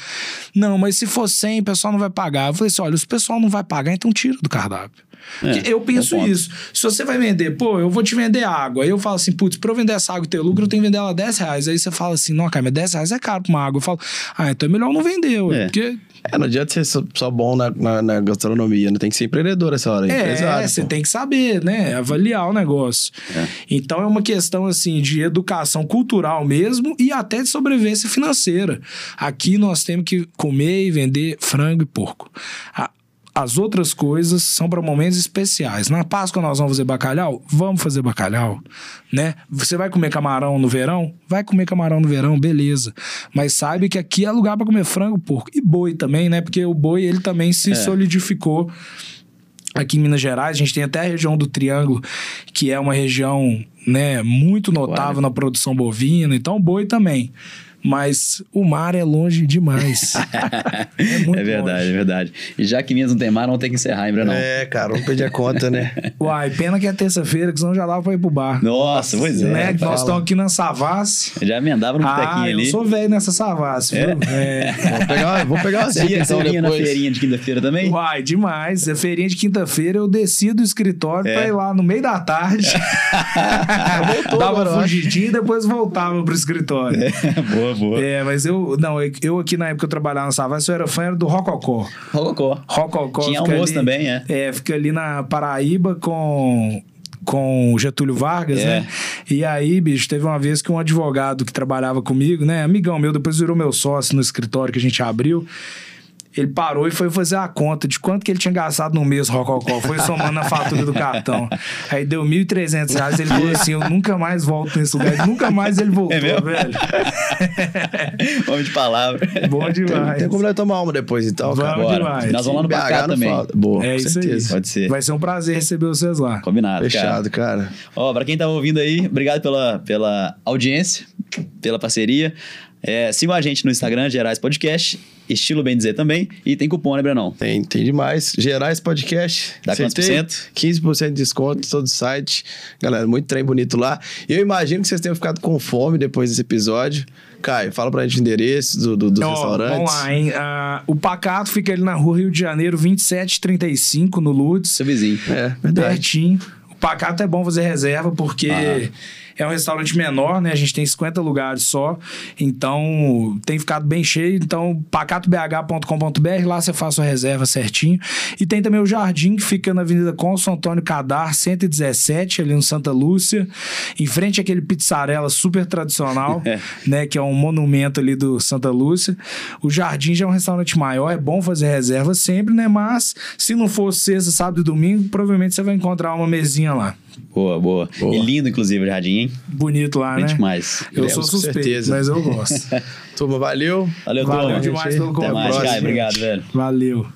Não, mas se for 100, o pessoal não vai pagar. Eu falei assim, olha, se o pessoal não vai pagar, então tira do cardápio. Porque eu penso isso. Se você vai vender, pô, eu vou te vender água. Aí eu falo assim, putz, pra eu vender essa água e ter lucro, eu tenho que vender ela a 10 reais. Aí você fala assim, não, cara, mas 10 reais é caro pra uma água. Eu falo, ah, então é melhor não vender, ué.
É.
Porque
É, não adianta ser só, só bom na, na, na gastronomia, né? Tem que ser empreendedor essa hora.
É,
empresário,
você
pô.
tem que saber, né? Avaliar o negócio.
É.
Então é uma questão assim de educação cultural mesmo e até de sobrevivência financeira. Aqui nós temos que comer e vender frango e porco. A- As outras coisas são para momentos especiais. Na Páscoa nós vamos fazer bacalhau? Vamos fazer bacalhau, né? Você vai comer camarão no verão? Vai comer camarão no verão, beleza. Mas sabe que aqui é lugar para comer frango, porco e boi também, né? Porque o boi ele também se
É.
solidificou aqui em Minas Gerais, a gente tem até a região do Triângulo, que é uma região né, muito notável na produção bovina, então boi também. Mas o mar é longe demais. [laughs] é muito
é verdade,
longe.
é verdade. E já que Minas não tem mar, não tem que encerrar, hein, Brenão?
É, cara, vamos pedir a conta, né? [laughs]
Uai, pena que é terça-feira, que senão já dava pra ir pro bar.
Nossa, pois é.
né? Que
fala.
nós estamos aqui na Savassi.
Já emendava no
Ah,
botequinho
eu
ali.
sou velho nessa Savassi, viu? É.
Vamos [laughs] pegar, vamos pegar uma
Você
zica
ia, você
então
vinha na
depois.
feirinha de quinta-feira também?
Uai, demais. A feirinha de quinta-feira eu descia do escritório
É.
pra ir lá no meio da tarde.
Voltou
Dava
agora, eu
fugidinha e depois voltava pro escritório.
boa, boa.
É, mas eu. Não, eu aqui na época que eu trabalhava na Savassi, eu era fã era do Rococó.
Rococó.
Rococó.
Tinha almoço
ali-
também, é.
É, fica ali na Paraíba com. Com o Getúlio Vargas,
É.
né? E aí, bicho, teve uma vez que um advogado que trabalhava comigo, né? Amigão meu, depois virou meu sócio no escritório que a gente abriu. Ele parou e foi fazer a conta de quanto que ele tinha gastado no mês Rococó. Foi somando na fatura do cartão. Aí deu 1.300 reais. Ele falou assim: Eu nunca mais volto nesse lugar. Nunca mais ele voltou,
É
velho. [laughs]
Homem de palavra.
Bom demais.
Tem como nós tomar uma depois, então, cara.
Vamos
Bora.
demais.
Nós vamos lá no
BH
também.
falta. Boa,
É
com
isso
certeza.
aí.
Pode ser.
Vai ser um prazer receber vocês lá.
Combinado, cara.
Fechado, cara.
Ó, pra quem tá ouvindo aí, obrigado pela, pela audiência, pela parceria. É, sigam a gente no Instagram, Gerais Podcast, estilo bem dizer também. E tem cupom, né, Brenão?
Tem, tem demais. Gerais Podcast.
Dá quantos por cento?
15% de desconto, todo site. Galera, muito trem bonito lá. E eu imagino que vocês tenham ficado com fome depois desse episódio. Caio, fala pra gente o endereço do, do, dos
Ó,
restaurantes.
Vamos lá, hein? Ah, o Pacato fica ali na rua Rio de Janeiro, 2735, no Lourdes.
Seu vizinho.
É, verdade.
Pertinho. O Pacato é bom fazer reserva porque
Ah.
É um restaurante menor, né? A gente tem 50 lugares só. Então, tem ficado bem cheio. Então, pacatobh.com.br, lá você faz sua reserva certinho. E tem também o Jardim, que fica na Avenida Consul Antônio Cadar, 117, ali no Santa Lúcia. Em frente àquele pizzarela super tradicional, [laughs]
É.
né? Que é um monumento ali do Santa Lúcia. O Jardim já é um restaurante maior, é bom fazer reserva sempre, né? Mas se não for sexta, sábado e domingo, provavelmente você vai encontrar uma mesinha lá.
Boa, boa,
Boa.
E lindo, inclusive, o jardim, hein?
Bonito lá,
Bem
né?
demais.
Eu
Iremos,
sou suspeito,
certeza.
mas eu gosto. [laughs]
Turma, valeu.
Valeu,
Valeu
turma.
demais pelo
Até mais,
convite.
Caio. Obrigado, velho.
Valeu.